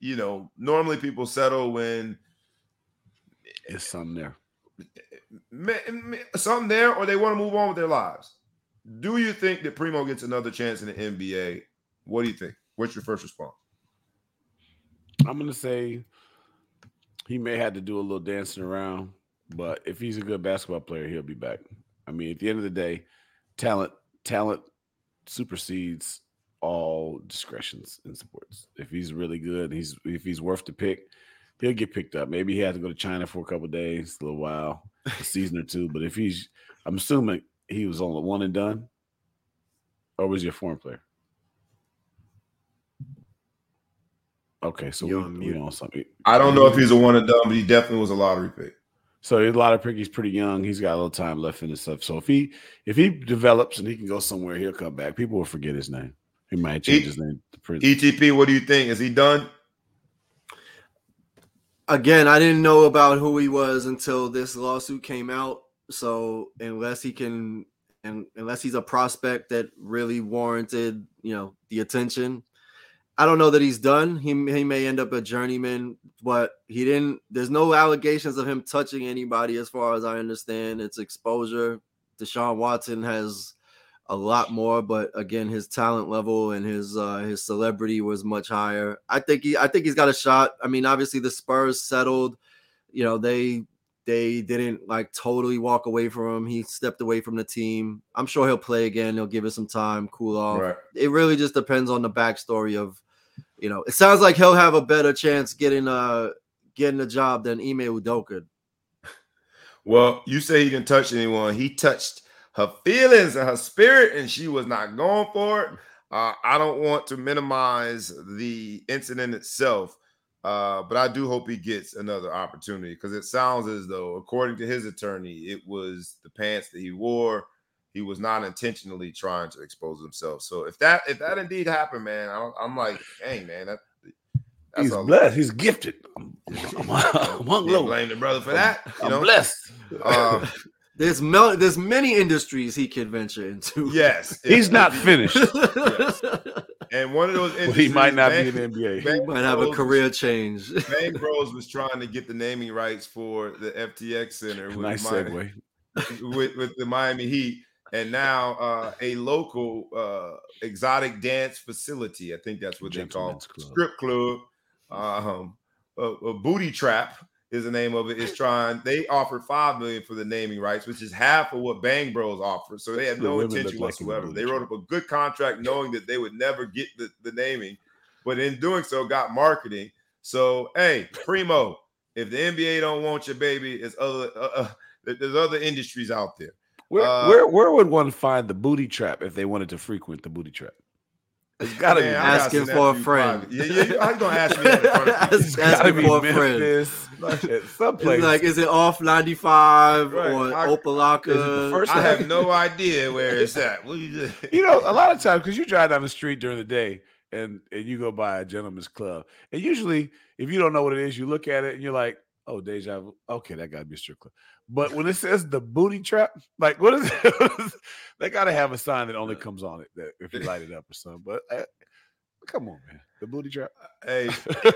you know, normally people settle when It's something there. Something there or they want to move on with their lives. Do you think that Primo gets another chance in the NBA? What do you think? What's your first response? I'm gonna say he may have to do a little dancing around, but if he's a good basketball player, he'll be back. I mean, at the end of the day, talent talent supersedes all discretions in sports. If he's really good, he's if he's worth the pick, he'll get picked up. Maybe he has to go to China for a couple of days, a little while, a season or two. But if he's, I'm assuming he was on the one and done, or was he a foreign player? Okay, so You're we, on we on something. I don't know if he's a one and done, but he definitely was a lottery pick. So a lot of pick. He's pretty young. He's got a little time left in his stuff. So if he if he develops and he can go somewhere, he'll come back. People will forget his name. He might change He- his name to Prince. ETP, what do you think? Is he done? Again, I didn't know about who he was until this lawsuit came out. So unless he can, and unless he's a prospect that really warranted, you know, the attention, I don't know that he's done. He he may end up a journeyman, but he didn't. There's no allegations of him touching anybody, as far as I understand. It's exposure. Deshaun Watson has a lot more, but again, his talent level and his uh, his celebrity was much higher. I think he I think he's got a shot. I mean, obviously the Spurs settled. You know, they they didn't like totally walk away from him. He stepped away from the team. I'm sure he'll play again. They'll give it some time, cool off. Right. It really just depends on the backstory of, you know, it sounds like he'll have a better chance getting uh getting a job than Ime Udoka. Well, you say he didn't touch anyone. He touched her feelings and her spirit, and she was not going for it. Uh, I don't want to minimize the incident itself, uh, but I do hope he gets another opportunity because it sounds as though, according to his attorney, it was the pants that he wore. He was not intentionally trying to expose himself. So if that if that indeed happened, man, I, I'm like, hey, man, that, that's He's blessed. He's gifted. I'm, I'm, I'm, (laughs) I'm blame the brother for that. You I'm know, blessed. Uh, (laughs) There's mel- there's many industries he could venture into. yes, (laughs) He's not if he- finished. And one of those (laughs) Well, he might not Bang- be in the NBA. he might have a career change. (laughs) Bang Bros was trying to get the naming rights for the FTX Center with, Nice Miami, segue. with, with the Miami Heat, and now uh, a local uh, exotic dance facility. I think that's what they call Gentlemen's club. strip club. Um, a, a booty trap is the name of it. Is trying. They offered five million for the naming rights, which is half of what Bang Bros offered. So they had no women intention look like whatsoever. booty They wrote up a good contract, knowing that they would never get the, the naming, but in doing so, got marketing. So hey, Primo, if the NBA don't want your baby, it's other uh, uh, there's other industries out there. Where uh, where where would one find the booty trap if they wanted to frequent the booty trap? It's gotta man, be asking for a friend. Yeah, yeah, how you gonna ask me? (laughs) it's gotta be for a friend. Someplace. Like, is it off ninety five right. or I, Opa-locka? First I have no idea where it's at. You, (laughs) you know, a lot of times because you drive down the street during the day and and you go by a gentleman's club, and usually if you don't know what it is, you look at it and you're like, oh, deja vu. Okay, that got to be a strip club. But when it says the booty trap, like what is (laughs) it? they got to have a sign that only comes on it that if you light it up or (laughs) something. But uh, come on, man, the booty trap. Hey,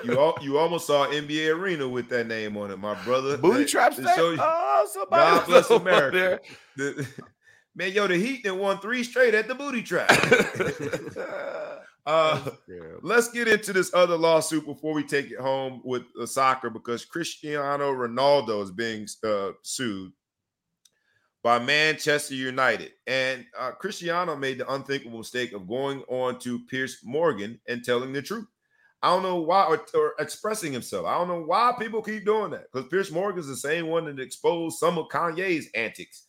you (laughs) all, you almost saw NBA Arena with that name on it, my brother. Booty hey, trap. You, oh, somebody God bless America. The, man, yo, the Heat then won three straight at the booty trap. Uh, let's get into this other lawsuit before we take it home with uh, soccer because Cristiano Ronaldo is being uh, sued by Manchester United. And uh, Cristiano made the unthinkable mistake of going on to Piers Morgan and telling the truth. I don't know why, or, or expressing himself. I don't know why people keep doing that because Piers Morgan is the same one that exposed some of Kanye's antics.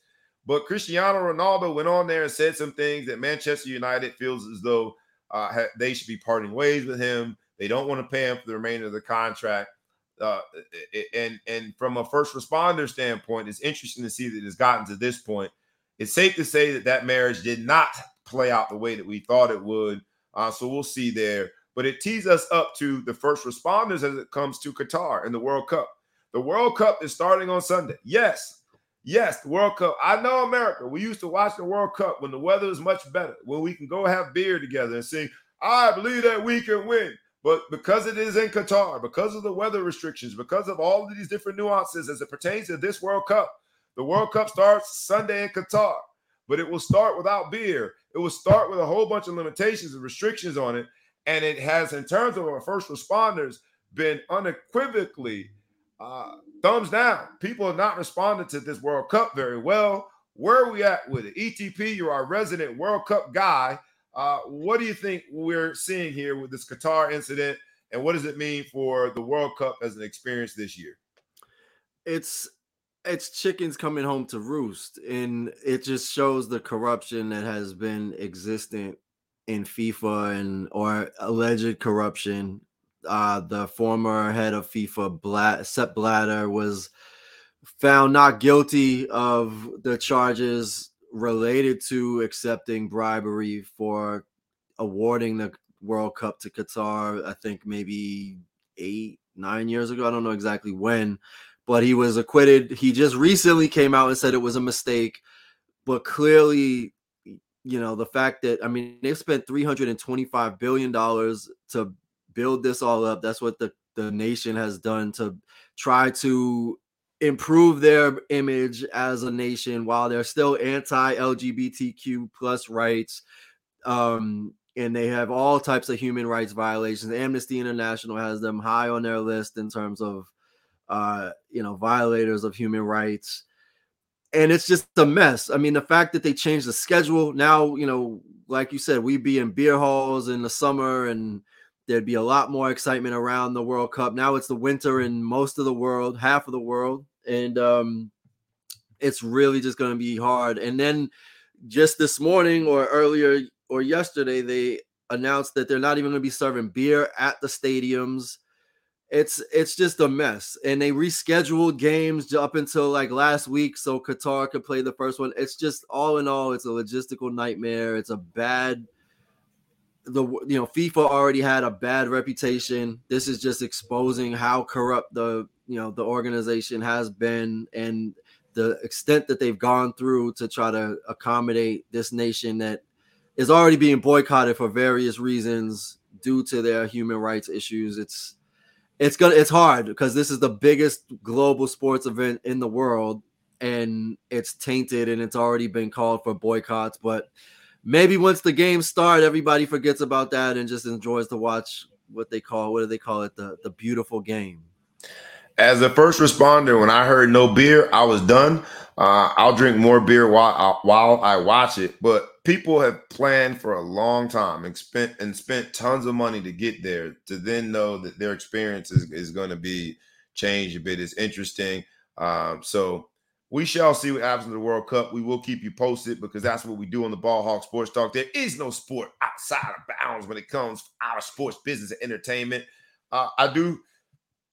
But Cristiano Ronaldo went on there and said some things that Manchester United feels as though uh, they should be parting ways with him. They don't want to pay him for the remainder of the contract. Uh, and and from a first responder standpoint, it's interesting to see that it's gotten to this point. It's safe to say that that marriage did not play out the way that we thought it would. Uh, so we'll see there. But it tees us up to the first responders as it comes to Qatar and the World Cup. The World Cup is starting on Sunday. Yes, Yes, the World Cup. I know America. We used to watch the World Cup when the weather is much better, when we can go have beer together and sing, I believe that we can win. But because it is in Qatar, because of the weather restrictions, because of all of these different nuances as it pertains to this World Cup, the World Cup starts Sunday in Qatar, but it will start without beer. It will start with a whole bunch of limitations and restrictions on it. And it has, in terms of our first responders, been unequivocally uh, thumbs down. People have not responded to this World Cup very well. Where are we at with it? ETP, you're our resident World Cup guy. Uh, what do you think we're seeing here with this Qatar incident, and what does it mean for the World Cup as an experience this year? It's it's chickens coming home to roost, and it just shows the corruption that has been existent in FIFA and or alleged corruption uh, the former head of FIFA, Bla- Sepp Blatter, was found not guilty of the charges related to accepting bribery for awarding the World Cup to Qatar. I think maybe eight, nine years ago. I don't know exactly when, but he was acquitted. He just recently came out and said it was a mistake, but clearly. You know, the fact that I mean, they've spent $325 billion to build this all up. That's what the, the nation has done to try to improve their image as a nation while they're still anti-LGBTQ plus rights. Um, and they have all types of human rights violations. Amnesty International has them high on their list in terms of uh, you know, violators of human rights. And it's just a mess. I mean, the fact that they changed the schedule now, you know, like you said, we be in beer halls in the summer and There'd be a lot more excitement around the World Cup. Now it's the winter in most of the world, half of the world, and um, it's really just going to be hard. And then just this morning or earlier or yesterday, they announced that they're not even going to be serving beer at the stadiums. It's it's just a mess, and they rescheduled games up until like last week so Qatar could play the first one. It's just all in all, it's a logistical nightmare. It's a bad the you know FIFA already had a bad reputation. This is just exposing how corrupt the you know the organization has been and the extent that they've gone through to try to accommodate this nation that is already being boycotted for various reasons due to their human rights issues. It's it's gonna it's hard because this is the biggest global sports event in the world and it's tainted and it's already been called for boycotts, but maybe once the game start, everybody forgets about that and just enjoys to watch what they call what do they call it the the beautiful game. As a first responder, when I heard no beer, I was done. Uh, I'll drink more beer while I, while I watch it. But people have planned for a long time and spent and spent tons of money to get there. To then know that their experience is, is going to be changed a bit is interesting. Um, so we shall see what happens in the World Cup. We will keep you posted because that's what we do on the Ball Hawk Sports Talk. There is no sport outside of bounds when it comes to our sports business and entertainment. Uh, I do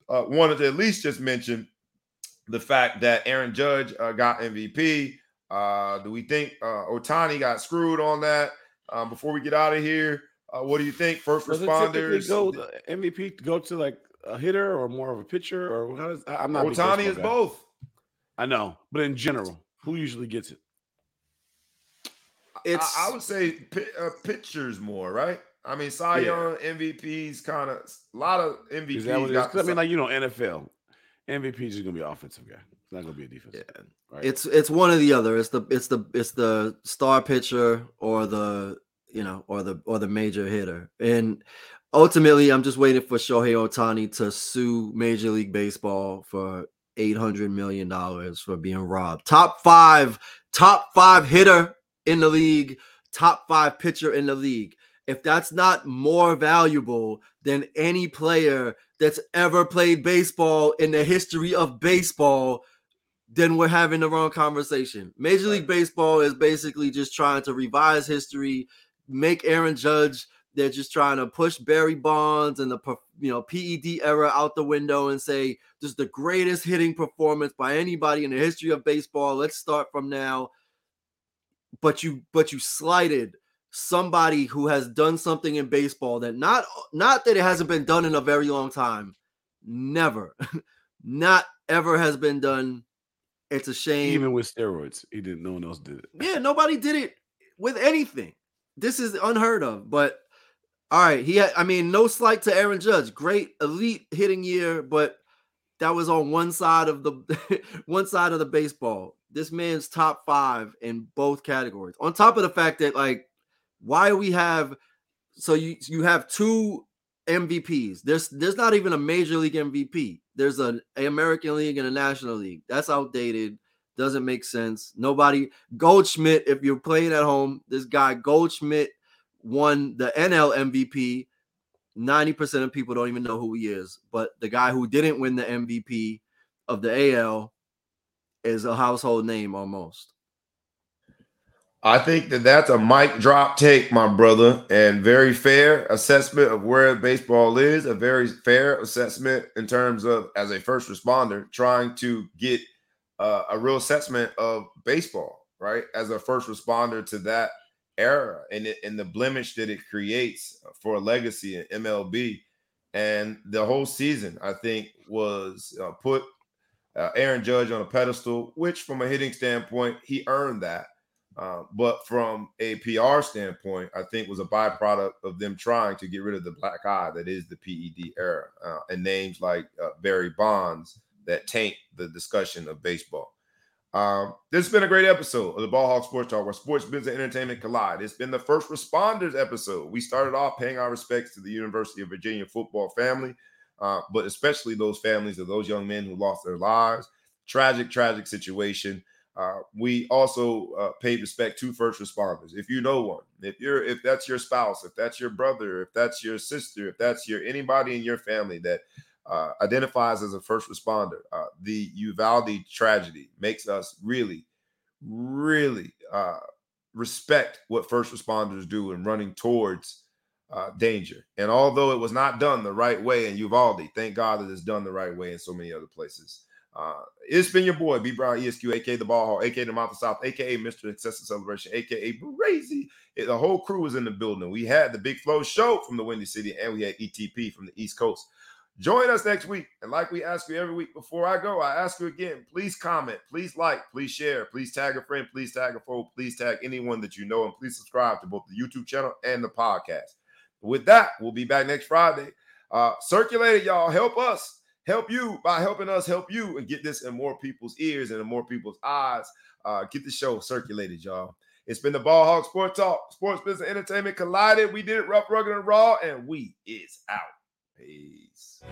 uh, wanted to at least just mention the fact that Aaron Judge uh, got MVP. Uh, do we think uh, Ohtani got screwed on that? Um, before we get out of here, uh, what do you think? First Does responders. go the MVP go to like a hitter or more of a pitcher or how does I'm not big is guy. both. I know, but in general, who usually gets it? It's I, I would say pi- uh, pitchers more, right? I mean, Cy Yeah. Young MVPs kind of a lot of MVPs. Is that what it is? got 'Cause I mean, like you know, NFL MVP is just gonna be offensive guy. It's not gonna be a defense. Yeah. Right. It's it's one or the other. It's the it's the it's the star pitcher or the you know or the or the major hitter. And ultimately, I'm just waiting for Shohei Ohtani to sue Major League Baseball for eight hundred million dollars for being robbed. Top five, top five hitter in the league, top five pitcher in the league. If that's not more valuable than any player that's ever played baseball in the history of baseball, then we're having the wrong conversation. Major League Baseball is basically just trying to revise history, make Aaron Judge. They're just trying to push Barry Bonds and the you know PED era out the window and say this is the greatest hitting performance by anybody in the history of baseball. Let's start from now. But you but you slighted somebody who has done something in baseball that not not that it hasn't been done in a very long time. Never, (laughs) not ever has been done. It's a shame. Even with steroids, he didn't. No one else did it. Yeah, nobody did it with anything. This is unheard of. But all right, he had, I mean, no slight to Aaron Judge. Great elite hitting year, but that was on one side of the (laughs) one side of the baseball. This man's top five in both categories. On top of the fact that, like, why we have so you you have two MVPs. There's there's not even a major league MVP. There's an American League and a National League. That's outdated. Doesn't make sense. Nobody Goldschmidt. If you're playing at home, this guy Goldschmidt won the NL MVP. 90% of people don't even know who he is. But the guy who didn't win the MVP of the AL is a household name almost. I think that that's a mic drop take, my brother, and very fair assessment of where baseball is. A very fair assessment in terms of as a first responder trying to get uh, a real assessment of baseball, right? As a first responder to that era and it, and the blemish that it creates for a legacy in MLB, and the whole season I think was uh, put uh, Aaron Judge on a pedestal, which from a hitting standpoint he earned that. Uh, but from a PR standpoint, I think was a byproduct of them trying to get rid of the black eye that is the PED era uh, and names like uh, Barry Bonds that taint the discussion of baseball. Um, this has been a great episode of the Ball Hawk Sports Talk, where sports, business, and entertainment collide. It's been the first responders episode. We started off paying our respects to the University of Virginia football family, uh, but especially those families of those young men who lost their lives. Tragic, tragic situation. Uh, we also uh, paid respect to first responders. If you know one, if you're, if that's your spouse, if that's your brother, if that's your sister, if that's your anybody in your family that uh, identifies as a first responder, uh, the Uvalde tragedy makes us really, really uh, respect what first responders do in running towards uh, danger. And although it was not done the right way in Uvalde, thank God that it's done the right way in so many other places. Uh, it's been your boy, B Brown ESQ, aka the Ball Hall, aka the Mouth of South, aka Mr. Excessive Celebration, aka Brazy. The whole crew was in the building. We had the Big Flo show from the Windy City, and we had ETP from the East Coast. Join us next week. And like we ask you every week before I go, I ask you again please comment, please like, please share, please tag a friend, please tag a foe, please tag anyone that you know, and please subscribe to both the YouTube channel and the podcast. With that, we'll be back next Friday. Uh, circulate it, y'all. Help us help you by helping us help you and get this in more people's ears and in more people's eyes. Uh, get the show circulated, y'all. It's been the Ball Hawk Sports Talk, Sports Business Entertainment Collided. We did it rough, rugged, and raw, and we is out. Peace.